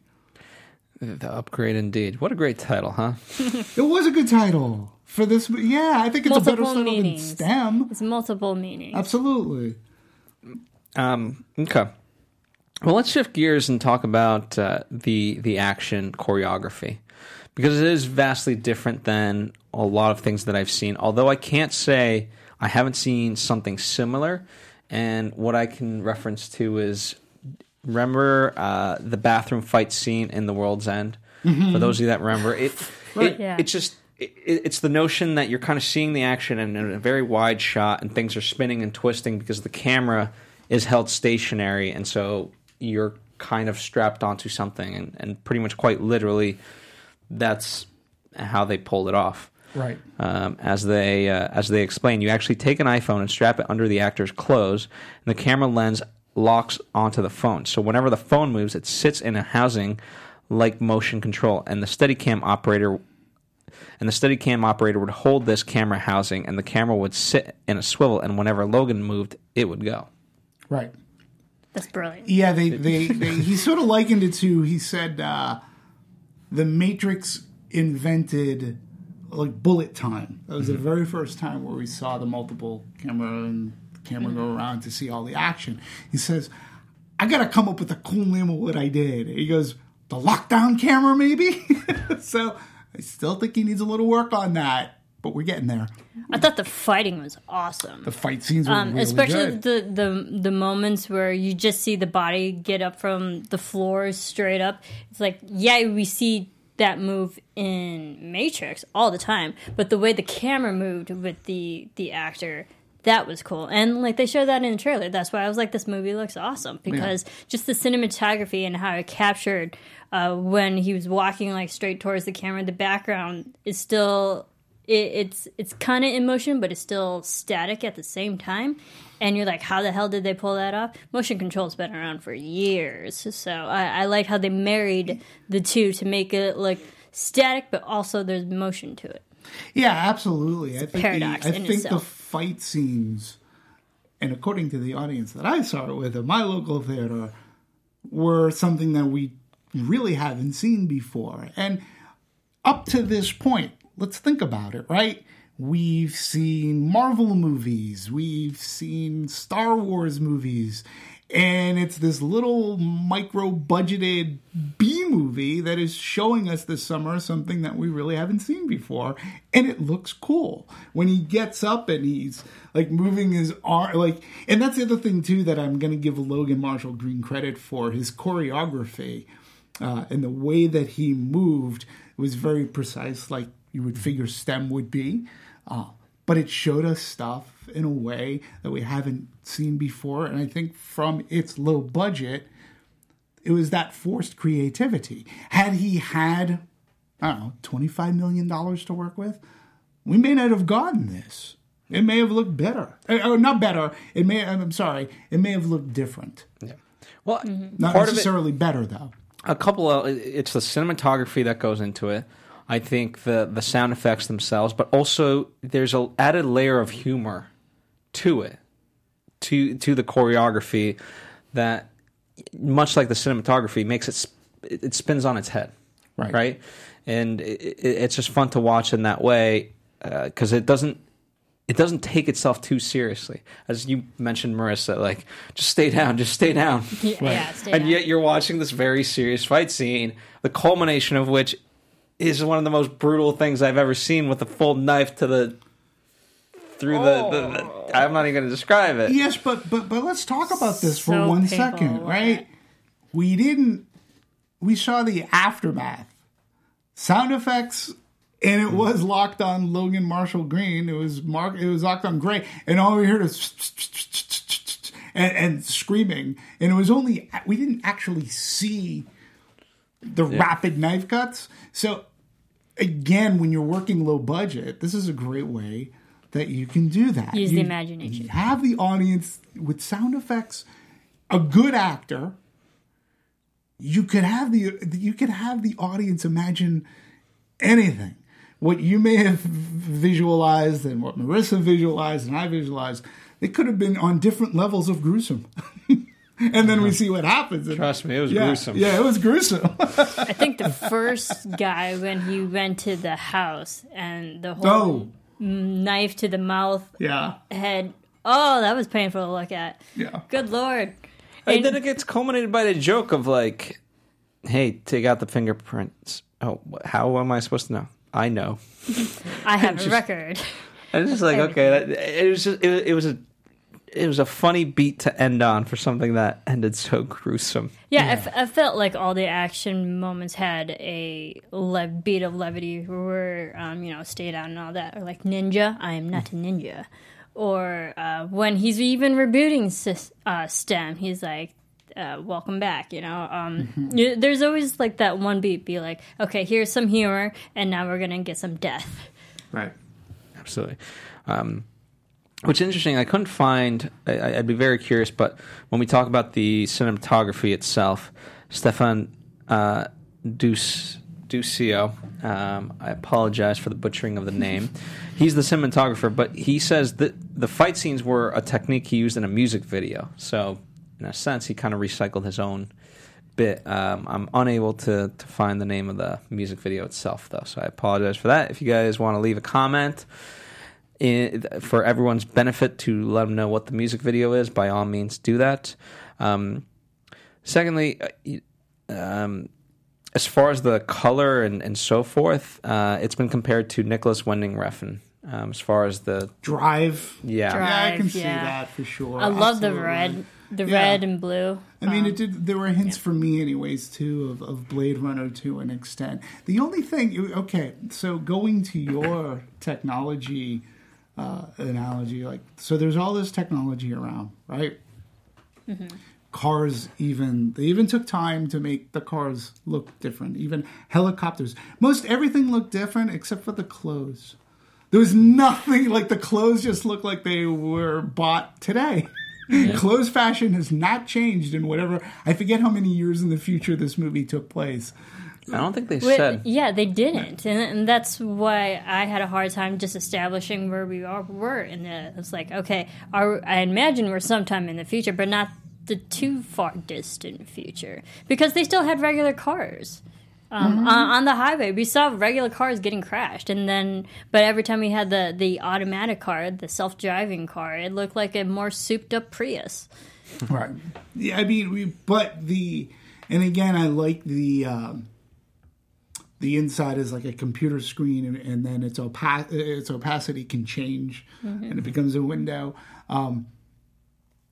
The upgrade indeed. What a great title, huh? It was a good title for this. Yeah, I think it's a better Multiple title than. STEM. It's multiple meanings. Absolutely. Um, okay. Well, let's shift gears and talk about uh, the the action choreography because it is vastly different than a lot of things that I've seen. Although I can't say I haven't seen something similar, and what I can reference to is remember uh, the bathroom fight scene in The World's End. For those of you that remember, it it, Yeah. it's just it, it's the notion that you're kind of seeing the action in a very wide shot and things are spinning and twisting because the camera is held stationary and so you're kind of strapped onto something and, and pretty much quite literally that's how they pulled it off Right. um, as they uh, as they explain, you actually take an iPhone and strap it under the actor's clothes, and the camera lens locks onto the phone. So whenever the phone moves, it sits in a housing like motion control, and the Steadicam operator and the Steadicam operator would hold this camera housing, and the camera would sit in a swivel, and whenever Logan moved, it would go. Right. That's brilliant. Yeah, they, they, they he sort of likened it to he said uh, the Matrix invented like bullet time. That was the mm-hmm. very first time where we saw the multiple camera and camera go mm-hmm. around to see all the action. He says, I gotta come up with a cool name of what I did. He goes, the lockdown camera, maybe? so I still think he needs a little work on that, but we're getting there. I thought the fighting was awesome. The fight scenes were Um, really especially good. the, the the moments where you just see the body get up from the floor straight up. It's like, yeah, we see that move in Matrix all the time, but the way the camera moved with the the actor, that was cool. And like they showed that in the trailer. That's why I was like, this movie looks awesome because just the cinematography and how it captured uh, when he was walking like straight towards the camera. The background is still it, it's it's kind of in motion, but it's still static at the same time. And you're like, how the hell did they pull that off? Motion control's been around for years, so I, I like how they married the two to make it look static, but also there's motion to it. Yeah, absolutely. I think, paradox the, I in think the fight scenes, and according to the audience that I saw it with at my local theater, were something that we really haven't seen before. And up to this point, let's think about it, right? We've seen Marvel movies, we've seen Star Wars movies, and it's this little micro budgeted B movie that is showing us this summer something that we really haven't seen before, and it looks cool. When he gets up and he's like moving his arm, like, and that's the other thing too that I'm going to give Logan Marshall Green credit for his choreography uh, and the way that he moved was very precise, like you would figure STEM would be. Uh, but it showed us stuff in a way that we haven't seen before. And I think from its low budget, it was that forced creativity. Had he had, I don't know, $25 million to work with, we may not have gotten this. It may have looked better. Uh, uh, not better. It may. I'm sorry. It may have looked different. Yeah. Well, Not part of it, necessarily better though. a couple of it's the cinematography that goes into it. I think the the sound effects themselves, but also there's a added layer of humor to it, to to the choreography that, much like the cinematography, makes it sp- it it spins on its head, Right. Right, and it, it, it's just fun to watch in that way uh, because it doesn't it doesn't take itself too seriously. As you mentioned, Marissa, like just stay down, just stay down. Yeah, yeah stay and down. yet you're watching this very serious fight scene, the culmination of which is one of the most brutal things I've ever seen with a full knife to the through the, the, the oh. I'm not even going to describe it. Yes, but but but let's talk about this for So one painful, second, right? We didn't. We saw the aftermath, sound effects, and it was locked on Logan Marshall Green. It was Mark. It was locked on Gray, and all we heard is and, and screaming. And it was only we didn't actually see the rapid knife cuts. So again, when you're working low budget, this is a great way that you can do that. Use the imagination. you have the audience with sound effects, a good actor. You could have the you could have the audience imagine anything. What you may have visualized and what Marissa visualized and I visualized, they could have been on different levels of gruesome. and then we uh-huh. see what happens. And- Trust me, it was yeah, gruesome. Yeah, it was gruesome. I think the first guy when he went to the house and the whole oh, knife to the mouth yeah, head. Oh, that was painful to look at. yeah. Good lord. And then it gets culminated by the joke of like, "Hey, take out the fingerprints." Oh, how am I supposed to know? I know. I have a record. And it's just like, okay, that, it was just it, was- it was a it was a funny beat to end on for something that ended so gruesome. Yeah, I f- I, felt like all the action moments had a le- beat of levity where, um, you know, stay down and all that. Or like Ninja, I am not a ninja. Or uh, when he's even rebooting Sis- uh, STEM, he's like, uh, welcome back, you know. Um, y- there's always like that one beat, be like, okay, here's some humor, and now we're going to get some death. Right. Absolutely. Um, what's interesting, I couldn't find. I, I'd be very curious, but when we talk about the cinematography itself, Stefan uh, Duce, Duscio, um, I apologize for the butchering of the name. He's the cinematographer, but he says that the fight scenes were a technique he used in a music video. So, in a sense, he kind of recycled his own bit. Um, I'm unable to, to find the name of the music video itself, though, so I apologize for that. If you guys want to leave a comment in, for everyone's benefit to let them know what the music video is, by all means, do that. Um, secondly, uh, um, as far as the color and, and so forth, uh, it's been compared to Nicolas Winding Refn. Um, as far as the Drive. yeah, Drive. Yeah, I can see yeah. that for sure. I love the red, the Yeah. red and blue. I mean, it did. There were hints for me, anyways, too, of, of Blade Runner to an extent. The only thing, okay, so going to your technology uh, analogy, like, so there's all this technology around, right? Cars, even they even took time to make the cars look different. Even helicopters, most everything looked different except for the clothes. There was nothing like the clothes just looked like they were bought today. Clothes fashion has not changed in whatever I forget how many years in the future this movie took place. I don't think they But, said. yeah, they didn't, and, and that's why I had a hard time just establishing where we are were. And it's like, okay, our, I imagine we're sometime in the future, but not the too far distant future, because they still had regular cars. Um, Mm-hmm. on, on the highway, we saw regular cars getting crashed, and then, but every time we had the the automatic car, the self driving car, it looked like a more souped up Prius. Right. Yeah, I mean, we, but the, and again, I like the, um, the inside is like a computer screen, and, and then its opa- its opacity can change, and it becomes a window. Um,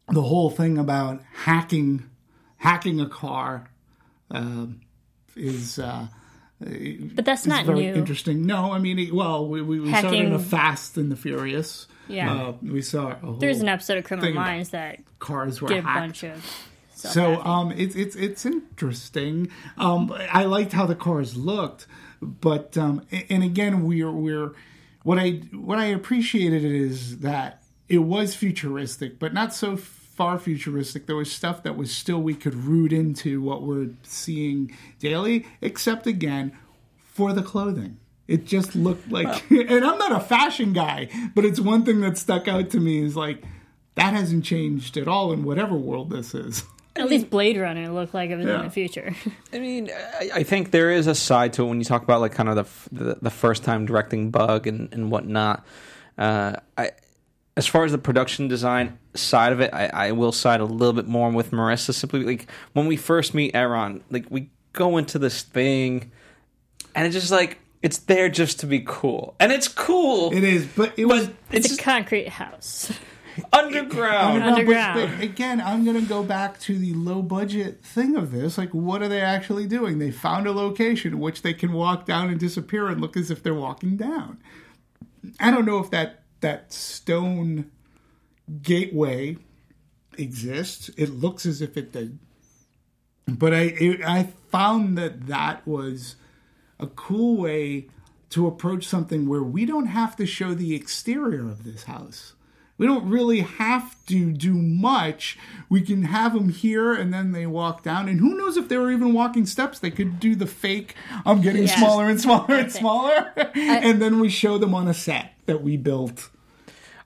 the whole thing about hacking, hacking a car, um, is. Uh, But that's not very new. interesting. No, I mean, well, we, we, we saw it in a Hacking- Fast and the Furious. Yeah. uh, we saw a whole There's an episode of Criminal Minds that cars were did a hacked. bunch of. So um, it's it's it's interesting. Um, I liked how the cars looked, but um, and again we're we're what I what I appreciated is that it was futuristic, but not so far futuristic. There was stuff that was still we could root into what we're seeing daily, except again for the clothing. It just looked like, and I'm not a fashion guy, but it's one thing that stuck out to me is like that hasn't changed at all in whatever world this is. At least Blade Runner looked like it was Yeah. in the future. I mean, I, I think there is a side to it when you talk about like kind of the f- the, the first time directing bug and and whatnot. Uh, I as far as the production design side of it, I, I will side a little bit more with Marissa. Simply like when we first meet Eron, like we go into this thing, and it's just like it's there just to be cool, and it's cool. It is, but it was but it's It's a just concrete house. underground. Underground. but again, I'm going to go back to the low budget thing of this. Like, what are they actually doing? They found a location in which they can walk down and disappear and look as if they're walking down. I don't know if that that stone gateway exists. It looks as if it did, but I it, I found that that was a cool way to approach something where we don't have to show the exterior of this house. We don't really have to do much. We can have them here and then they walk down. And who knows if they were even walking steps? They could do the fake, I'm getting Yes. smaller and smaller and smaller. and then we show them on a set that we built.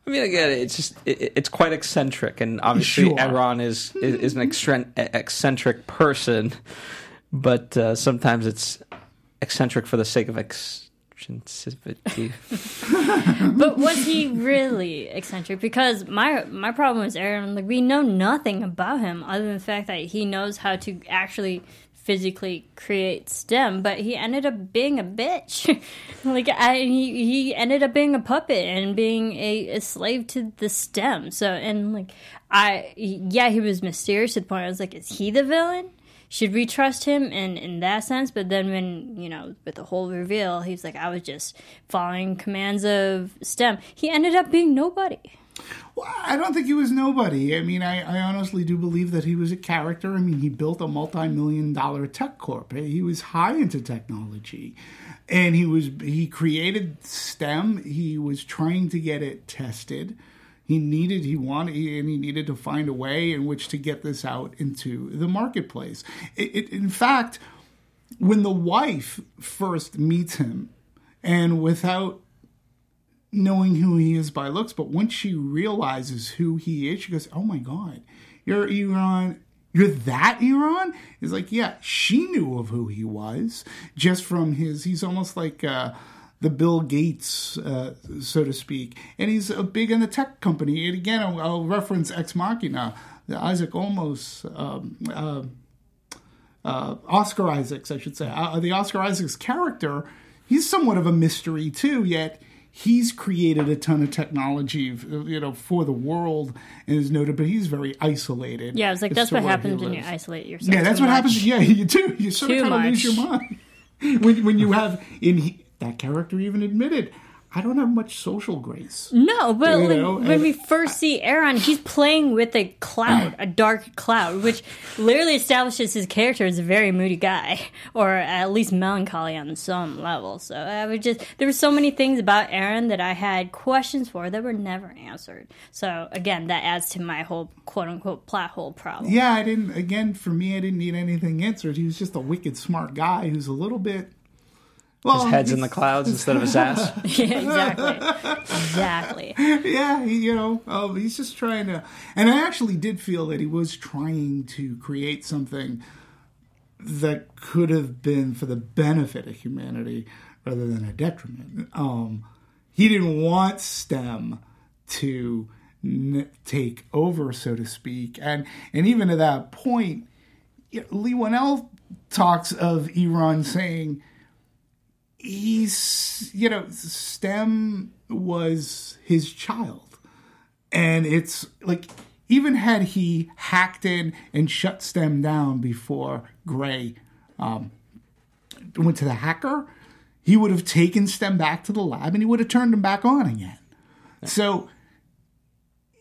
I mean, again, it's just it, it's quite eccentric, and obviously, Sure. Eron is is, is an excren- eccentric person, but uh, sometimes it's eccentric for the sake of eccentricity. But was he really eccentric? Because my my problem is Eron. Like we know nothing about him other than the fact that he knows how to actually physically create STEM. But he ended up being a bitch. like I, he he ended up being a puppet and being a, a slave to the STEM. So and like I yeah he was mysterious to the point I was like, is he the villain? Should we trust him in in that sense but then when you know with the whole reveal he's like i was just following commands of stem he ended up being nobody Well, I don't think he was nobody. I mean, I, I honestly do believe that he was a character. I mean, he built a multi-million dollar tech corp. He was high into technology, and he was he created STEM. He was trying to get it tested. He needed, he wanted, and he needed to find a way in which to get this out into the marketplace. It, it, in fact, when the wife first meets him, and without knowing who he is by looks, but once she realizes who he is, she goes, "Oh my god, you're Eron." You're that Eron? He's like, yeah, she knew of who he was just from his. He's almost like uh, the Bill Gates, uh, so to speak, and he's uh, big in the tech company. And again, I'll, I'll reference Ex Machina, the Isaac Olmos, um, uh, uh, Oscar Isaacs, I should say. Uh, the Oscar Isaacs character, he's somewhat of a mystery too, yet he's created a ton of technology, you know, for the world and is noted, but he's very isolated. yeah it's like that's what happens when you isolate yourself Yeah, that's what much. happens. Yeah, you do. You sort Too of kind of lose your mind when when you have in that character even admitted. I don't have much social grace. No, but You know, when and- we first see Eron, he's playing with a cloud, a dark cloud, which literally establishes his character as a very moody guy, or at least melancholy on some level. So I would just there were so many things about Eron that I had questions for that were never answered. So again, that adds to my whole quote unquote plot hole problem. Yeah, I didn't. Again, for me, I didn't need anything answered. He was just a wicked smart guy who's a little bit. Well, His head's in the clouds instead of his ass. Yeah, exactly, exactly. yeah, he, you know, um, he's just trying to. And I actually did feel that he was trying to create something that could have been for the benefit of humanity rather than a detriment. Um, he didn't want STEM to n- take over, so to speak, and and even at that point, you know, Leigh Whannell talks of Eron saying he's you know stem was his child. And it's like even had he hacked in and shut stem down before gray um, went to the hacker he would have taken stem back to the lab and he would have turned him back on again. So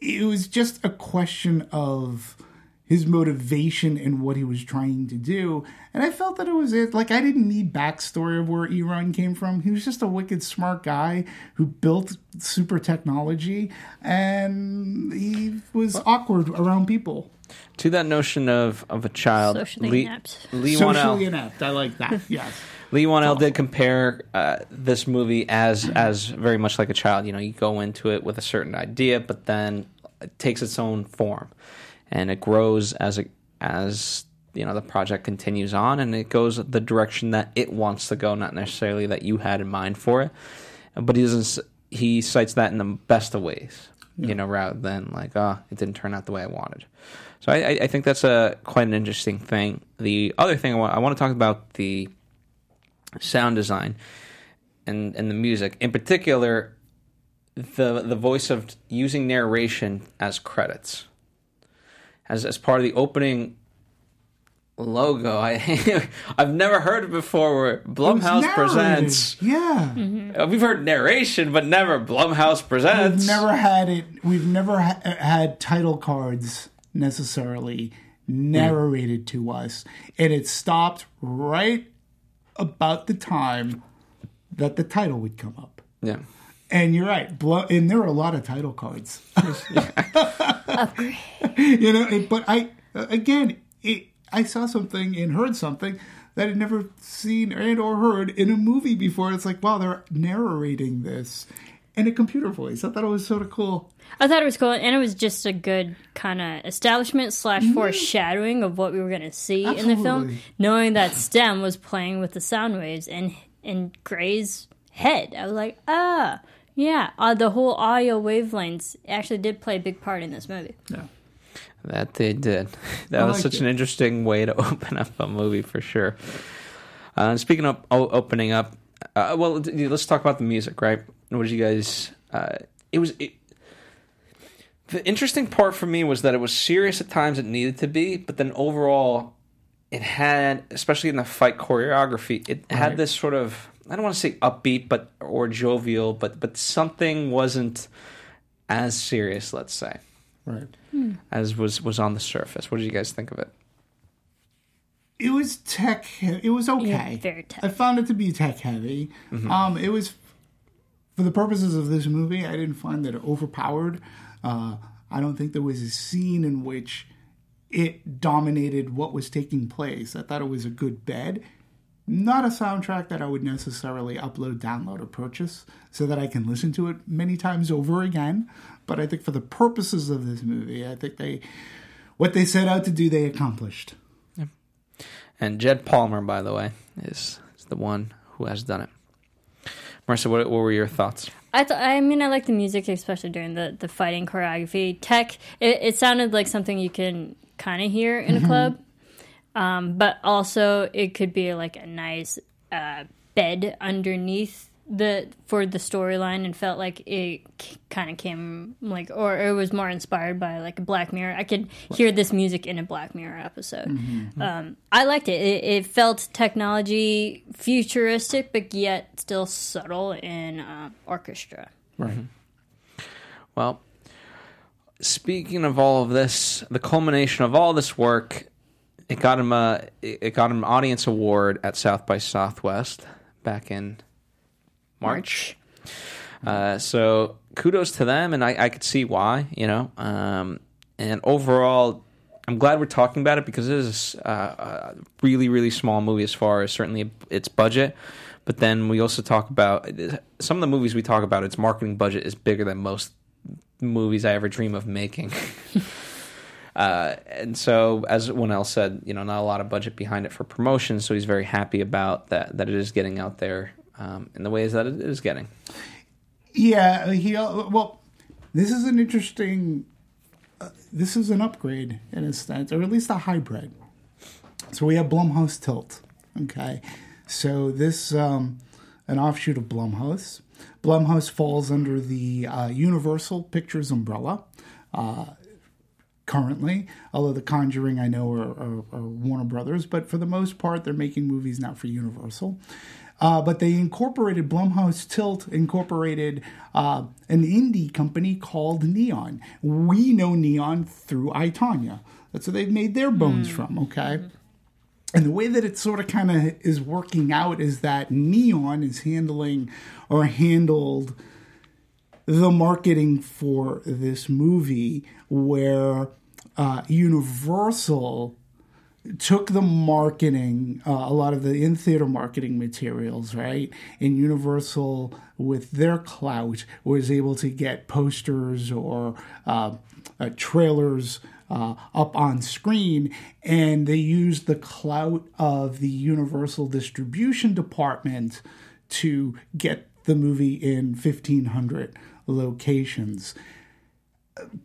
it was just a question of his motivation and what he was trying to do. And I felt that it was it. Like I didn't need backstory of where Eron came from. He was just a wicked smart guy who built super technology and he was awkward around people. to that notion of, of a child, Socially Leigh, inept. Leigh Socially Whannell, inept. I like that. Yes. Leigh Whannell did compare uh, this movie as as very much like a child. You know, you go into it with a certain idea, but then it takes its own form, and it grows as it as you know the project continues on, and it goes the direction that it wants to go, not necessarily that you had in mind for it. But he doesn't. He cites that in the best of ways, you know, rather than like, oh, it didn't turn out the way I wanted. So I, I- I think that's a quite an interesting thing. The other thing I want, I want to talk about the sound design and and the music in particular the the voice of using narration as credits as as part of the opening logo. I i've never heard it before where blumhouse presents. Yeah. Uh, we've heard narration but never blumhouse presents. We've never had it. We've never ha- had title cards necessarily narrated to us, and it stopped right about the time that the title would come up. yeah And you're right, blow, and there are a lot of title cards. you know, but I again, it, I saw something and heard something that I'd never seen and or heard in a movie before. It's like, wow, they're narrating this in a computer voice. I thought it was sort of cool. I thought it was cool, and it was just a good kind of establishment slash foreshadowing of what we were going to see in the film. Knowing that Stem was playing with the sound waves in in Gray's head, I was like, ah, yeah. Uh, the whole audio wavelengths actually did play a big part in this movie. Yeah. That they did. That I was such it. an interesting way to open up a movie for sure. Uh, speaking of o- opening up, uh, well, d- let's talk about the music, right? What did you guys? Uh, it was. It, the interesting part for me was that it was serious at times it needed to be, but then overall, it had, especially in the fight choreography, it had Right. this sort of I don't want to say upbeat, but or jovial, but but something wasn't as serious. Let's say Right. as was was on the surface. What did you guys think of it? It was tech. It was okay. Yeah, very tech. I found it to be tech heavy. Um, it was for the purposes of this movie. I didn't find that it overpowered. Uh, I don't think there was a scene in which it dominated what was taking place. I thought it was a good bed. Not a soundtrack that I would necessarily upload, download, or purchase so that I can listen to it many times over again. But I think for the purposes of this movie, I think they what they set out to do, they accomplished. And Jed Palmer, by the way, is, is the one who has done it. Marissa, what, what were your thoughts? I th- I mean, I like the music, especially during the, the fighting choreography. Tech, it, it sounded like something you can kind of hear in a mm-hmm. club, um, but also it could be like a nice uh, bed underneath the for the storyline and felt like it kind of came like or it was more inspired by like a Black Mirror. I could hear this music in a Black Mirror episode. Mm-hmm. Um, I liked it. it. It felt technology futuristic, but yet still subtle in uh, orchestra. Right. Well, speaking of all of this, the culmination of all this work, it got him a it got him an audience award at South by Southwest back in March. Uh, so kudos to them, and I, I could see why, you know. Um, and overall, I'm glad we're talking about it because it is uh, a really, really small movie as far as certainly its budget. But then we also talk about some of the movies we talk about. Its marketing budget is bigger than most movies I ever dream of making. uh, and so, as Whannell said, you know, not a lot of budget behind it for promotion. So he's very happy about that that it is getting out there um, in the ways that it is getting. Yeah, he well, this is an interesting. Uh, this is an upgrade in a sense, or at least a hybrid. So we have Blumhouse Tilt. Okay, so this um, an offshoot of Blumhouse. Blumhouse falls under the uh, Universal Pictures umbrella. Uh, currently, although The Conjuring I know are, are, are, Warner Brothers, but for the most part, they're making movies now for Universal. Uh, but they incorporated Blumhouse Tilt, incorporated uh, an indie company called Neon. We know Neon through I, Tonya. That's where they've made their bones mm. from, okay? And the way that it sort of kind of is working out is that Neon is handling or handled the marketing for this movie, where uh, Universal took the marketing, uh, a lot of the in theater marketing materials, right? And Universal, with their clout, was able to get posters or uh, uh, trailers. Uh, up on screen, and they used the clout of the Universal distribution department to get the movie in 1,500 locations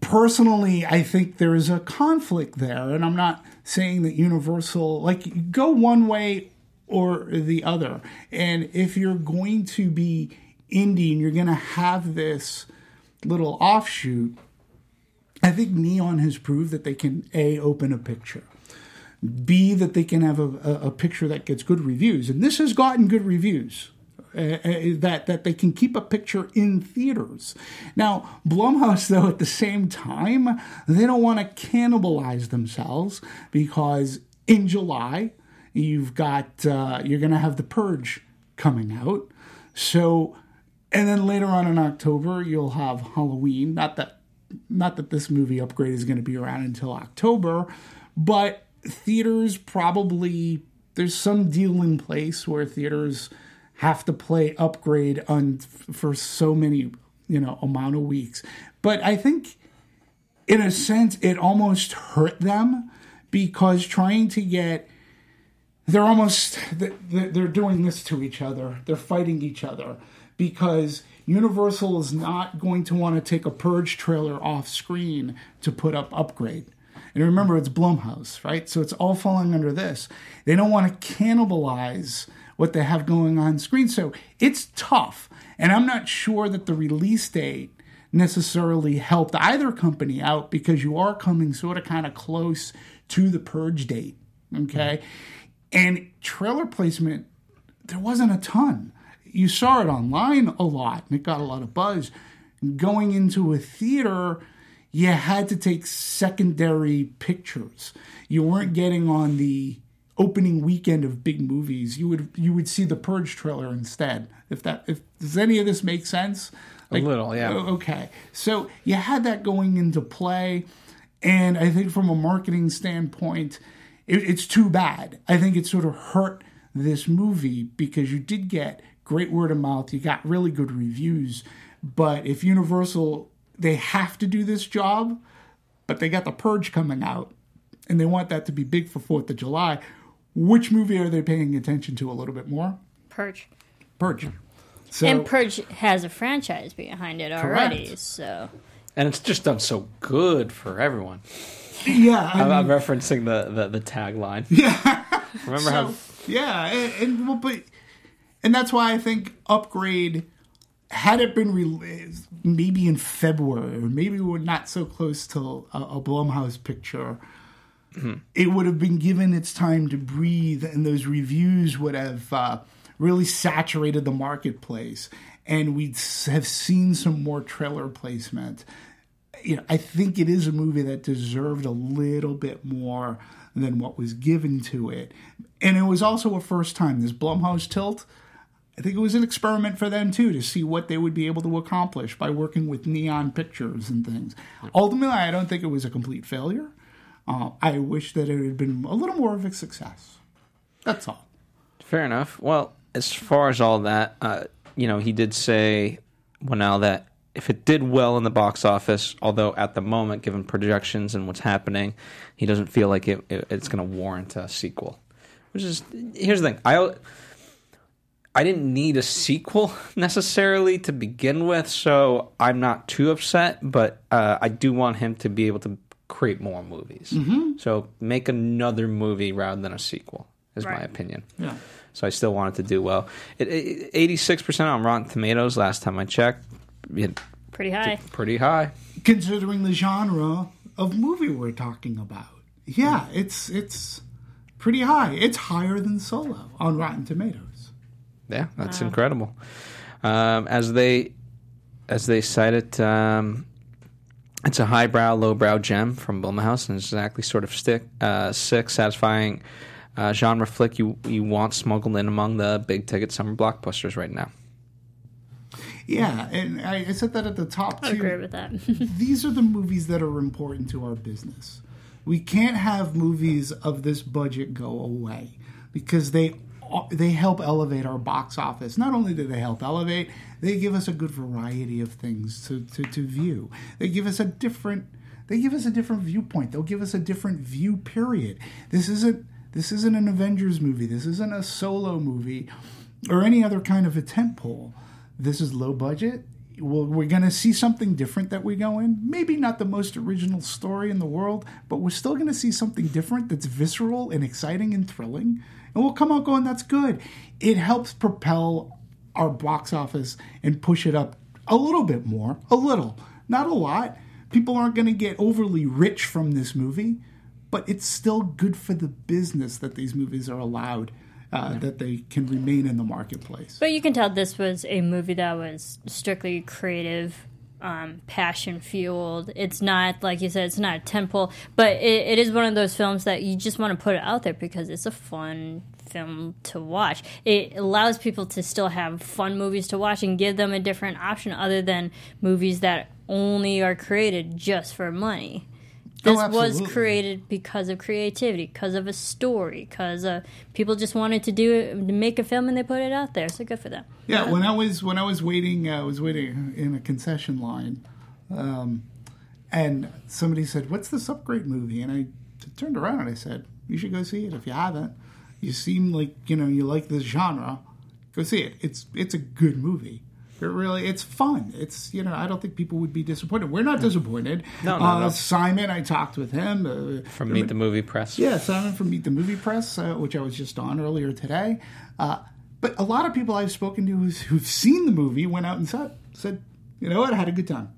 personally, I think there is a conflict there, and I'm not saying that Universal like go one way or the other. And if you're going to be indie and you're going to have this little offshoot, I think Neon has proved that they can a open a picture. B that they can have a, a, a picture that gets good reviews, and this has gotten good reviews. Uh, uh, that that they can keep a picture in theaters. Now, Blumhouse, though, at the same time, they don't want to cannibalize themselves because in July you've got uh, you're going to have The Purge coming out. So, and then later on in October you'll have Halloween. Not that not that this movie upgrade is going to be around until October, but theaters probably there's some deal in place where theaters have to play upgrade on for so many you know amount of weeks. But i think in a sense it almost hurt them because trying to get they're almost they're doing this to each other. They're fighting each other because universal is not going to want to take a purge trailer off screen to put up upgrade. And remember it's blumhouse right? So it's all falling under this. They don't want to cannibalize what they have going on screen. So it's tough. And I'm not sure that the release date necessarily helped either company out because you are coming sort of kind of close to the purge date. Okay. Mm-hmm. And trailer placement, there wasn't a ton. You saw it online a lot and it got a lot of buzz. Going into a theater, you had to take secondary pictures. You weren't getting on the opening weekend of big movies, you would you would see the Purge trailer instead. If that if does any of this make sense? Like, a little, yeah. Okay, so you had that going into play, and I think from a marketing standpoint, it, it's too bad. I think it sort of hurt this movie because you did get great word of mouth, you got really good reviews, but if Universal they have to do this job, but they got the Purge coming out and they want that to be big for 4th of July. Which movie are they paying attention to a little bit more? Purge. Purge. So, and Purge has a franchise behind it already, correct. so. And it's just done so good for everyone. Yeah, I am referencing the, the, the tagline. Yeah, remember so, how? Yeah, and, and well, but and that's why I think Upgrade, had it been released maybe in February, or maybe we're not so close to a, a Blumhouse picture, it would have been given its time to breathe, and those reviews would have uh, really saturated the marketplace, and we'd have seen some more trailer placement. You know, I think it is a movie that deserved a little bit more than what was given to it, and it was also a first time. This Blumhouse tilt. I think it was an experiment for them too to see what they would be able to accomplish by working with neon pictures and things. Ultimately, I don't think it was a complete failure. Uh, I wish that it had been a little more of a success. That's all. Fair enough. Well, as far as all that, uh, you know, he did say, well, now that if it did well in the box office, although at the moment, given projections and what's happening, he doesn't feel like it, it, it's going to warrant a sequel. Which is, here's the thing. I, I didn't need a sequel necessarily to begin with, so I'm not too upset, but uh, I do want him to be able to create more movies. Mm-hmm. So make another movie rather than a sequel, is my opinion. Yeah. So I still want it to do well. It, it, 86% on Rotten Tomatoes last time I checked. Pretty high. pretty high. Considering the genre of movie we're talking about, yeah, it's it's pretty high. It's higher than Solo on Rotten Tomatoes. Yeah, that's incredible. Um, as they as they cited, um, it's a highbrow, lowbrow gem from Blumhouse, and it's exactly sort of stick, uh, sick, satisfying uh, genre flick you you want smuggled in among the big ticket summer blockbusters right now. Yeah, and I, I said that at the top I too. agree with that. these are the movies that are important to our business. We can't have movies of this budget go away because they they help elevate our box office. Not only do they help elevate, they give us a good variety of things to, to, to view. They give us a different they give us a different viewpoint. They'll give us a different view period. This isn't this isn't an Avengers movie. This isn't a solo movie or any other kind of a tentpole. This is low budget. Well, we're going to see something different that we go in. Maybe not the most original story in the world, but we're still going to see something different that's visceral and exciting and thrilling. And we'll come out going, that's good. It helps propel our box office and push it up a little bit more. A little. Not a lot. People aren't going to get overly rich from this movie, but it's still good for the business that these movies are allowed, uh, that they can remain in the marketplace. But you can tell this was a movie that was strictly creative, um, passion fueled. It's not like you said, it's not a temple, but it, it is one of those films that you just want to put it out there because it's a fun film to watch. It allows people to still have fun movies to watch and give them a different option other than movies that only are created just for money. This was created because of creativity, because of a story, because uh, people just wanted to do it, make a film, and they put it out there. So good for them. Yeah, when I was when I was waiting, uh, I was waiting in a concession line, um, and somebody said, "What's this upgrade movie?" And I turned around and I said, "You should go see it if you haven't. You seem like you know you like this genre. Go see it. It's it's a good movie. It really it's fun. It's you know I don't think people would be disappointed. We're not disappointed. No, no, uh, no. Simon, I talked with him uh, From Meet the Movie Press. yeah, Simon from Meet the Movie Press, uh, which I was just on earlier today. Uh, but a lot of people I've spoken to who's, who've seen the movie went out and said, said, you know what, I had a good time.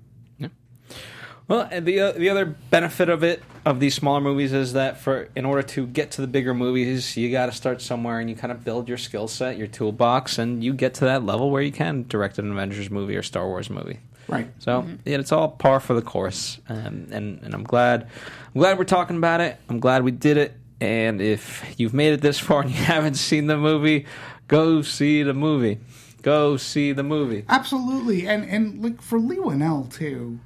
Well, and the uh, the other benefit of it of these smaller movies is that for in order to get to the bigger movies, you got to start somewhere and you kind of build your skill set, your toolbox, and you get to that level where you can direct an Avengers movie or Star Wars movie. Right. So yeah, it's all par for the course, um, and and I'm glad I'm glad we're talking about it. I'm glad we did it. And if you've made it this far and you haven't seen the movie, go see the movie. Go see the movie. Absolutely, and and like for Leigh Whannell too,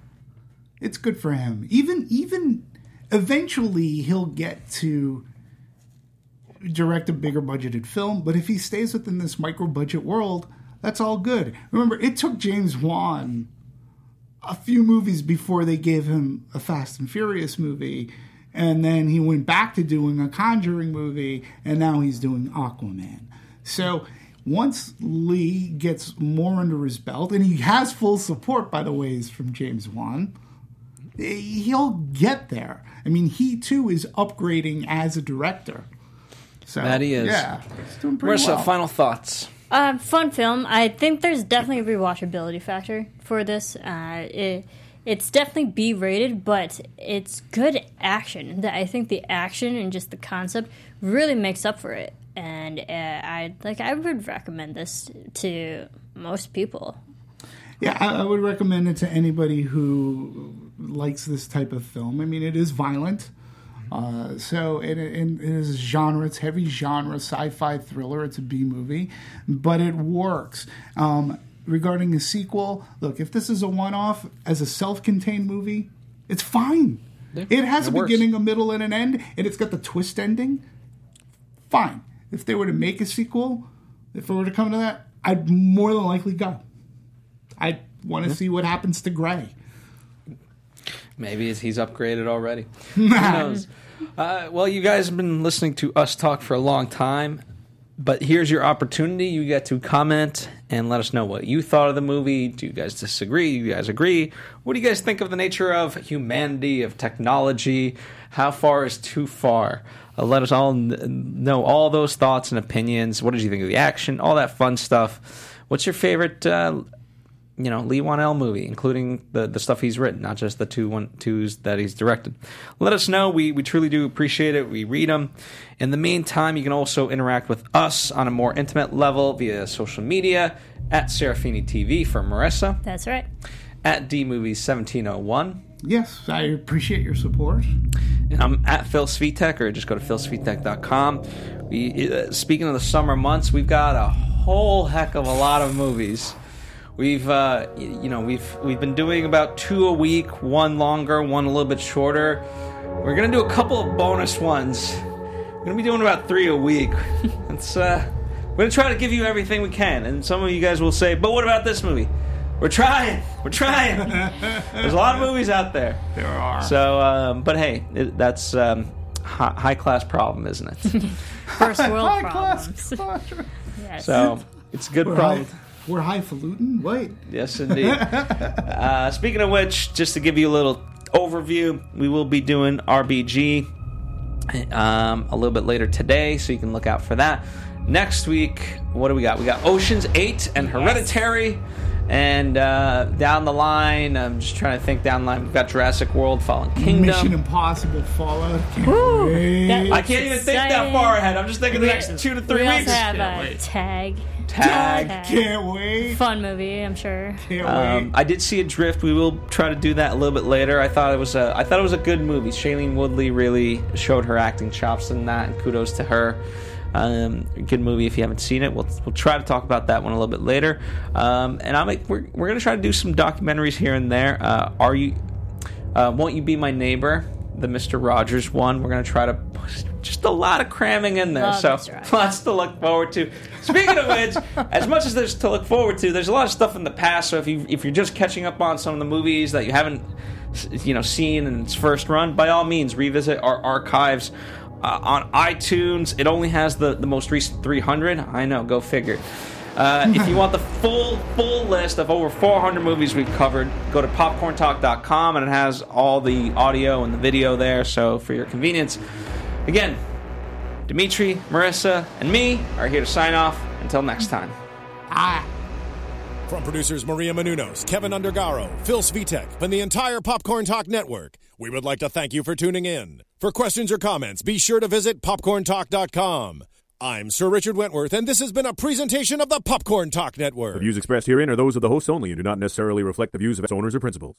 it's good for him. Even even eventually he'll get to direct a bigger budgeted film, but if he stays within this micro budget world, that's all good. Remember, it took James Wan a few movies before they gave him a Fast and Furious movie. And then he went back to doing a Conjuring movie, and now he's doing Aquaman. So once Leigh gets more under his belt, and he has full support, by the way, is from James Wan, he'll get there. I mean, he too is upgrading as a director. So That he is. Yeah, he's doing pretty Marissa, well. final thoughts. Uh, fun film. I think there's definitely a rewatchability factor for this. Uh, it, it's definitely B rated, but it's good action. I think the action and just the concept really makes up for it. And uh, I like I would recommend this to most people. Yeah, I, I would recommend it to anybody who likes this type of film. I mean, it is violent. Uh, so it, it, it is genre. It's heavy genre, sci-fi thriller. It's a B movie, but it works. Um, regarding a sequel, look, if this is a one-off as a self-contained movie, it's fine. it has it a works. beginning, a middle, and an end, and it's got the twist ending. Fine. If they were to make a sequel, if it were to come to that, I'd more than likely go. I want to see what happens to Gray. Maybe he's upgraded already. Who knows? Uh, well, you guys have been listening to us talk for a long time, but here's your opportunity. You get to comment and let us know what you thought of the movie. Do you guys disagree? Do you guys agree? What do you guys think of the nature of humanity, of technology? How far is too far? Uh, let us all n- know all those thoughts and opinions. What did you think of the action? All that fun stuff. What's your favorite uh, you know Leigh Whannell movie, including the the stuff he's written, not just the two one twos that he's directed. Let us know. We we truly do appreciate it. We read them. In the meantime, you can also interact with us on a more intimate level via social media at Serafini TV for Marissa, That's right. at D Movies seventeen oh one. Yes, I appreciate your support. And I'm at Phil Svitek, or just go to philsvitek.com. We, uh, speaking of the summer months, we've got a whole heck of a lot of movies. We've, uh, you know, we've we've been doing about two a week, one longer, one a little bit shorter. We're gonna do a couple of bonus ones. We're gonna be doing about three a week. It's uh, we're gonna try to give you everything we can. And some of you guys will say, "But what about this movie?" We're trying. We're trying. There's a lot of movies out there. There are. So, um, but hey, it, that's um, hi- high class problem, isn't it? First world High problems. culture. Yes. So it's a good We're, problem. high, we're highfalutin. Wait. Yes, indeed. uh, speaking of which, just to give you a little overview, we will be doing RBG um, a little bit later today, so you can look out for that. Next week, what do we got? We got Ocean's Eight and Hereditary. And uh, down the line, I'm just trying to think down the line. We've got Jurassic World, Fallen Kingdom. Mission Impossible Fallout. Can't Woo! wait. I can't even think that far ahead. I'm just thinking the next two to three we weeks. also have Can't uh, wait. Tag. Tag. Tag. Can't wait. Fun movie, I'm sure. Can't Um, wait. I did see Adrift. We will try to do that a little bit later. I thought it was a, I thought it was a good movie. Shailene Woodley really showed her acting chops in that, and kudos to her. Um, good movie. If you haven't seen it, we'll we'll try to talk about that one a little bit later. Um, and I'm we're we're gonna try to do some documentaries here and there. Uh, are you? Uh, Won't you be my neighbor? The Mister Rogers one. We're gonna try to push just a lot of cramming in there. Love so lots to look forward to. Speaking of which, as much as there's to look forward to, there's a lot of stuff in the past. So if you if you're just catching up on some of the movies that you haven't you know seen in its first run, by all means revisit our archives. Uh, on iTunes, it only has the, the most recent 300. I know, go figure. Uh, if you want the full full list of over 400 movies we've covered, go to popcorntalk.com and it has all the audio and the video there. So for your convenience, again, Dimitri, Marissa, and me are here to sign off. Until next time. Ah. From producers Maria Menounos, Kevin Undergaro, Phil Svitek, and the entire Popcorn Talk Network, we would like to thank you for tuning in. For questions or comments, be sure to visit popcorntalk.com. I'm Sir Richard Wentworth, and this has been a presentation of the Popcorn Talk Network. The views expressed herein are those of the hosts only and do not necessarily reflect the views of its owners or principals.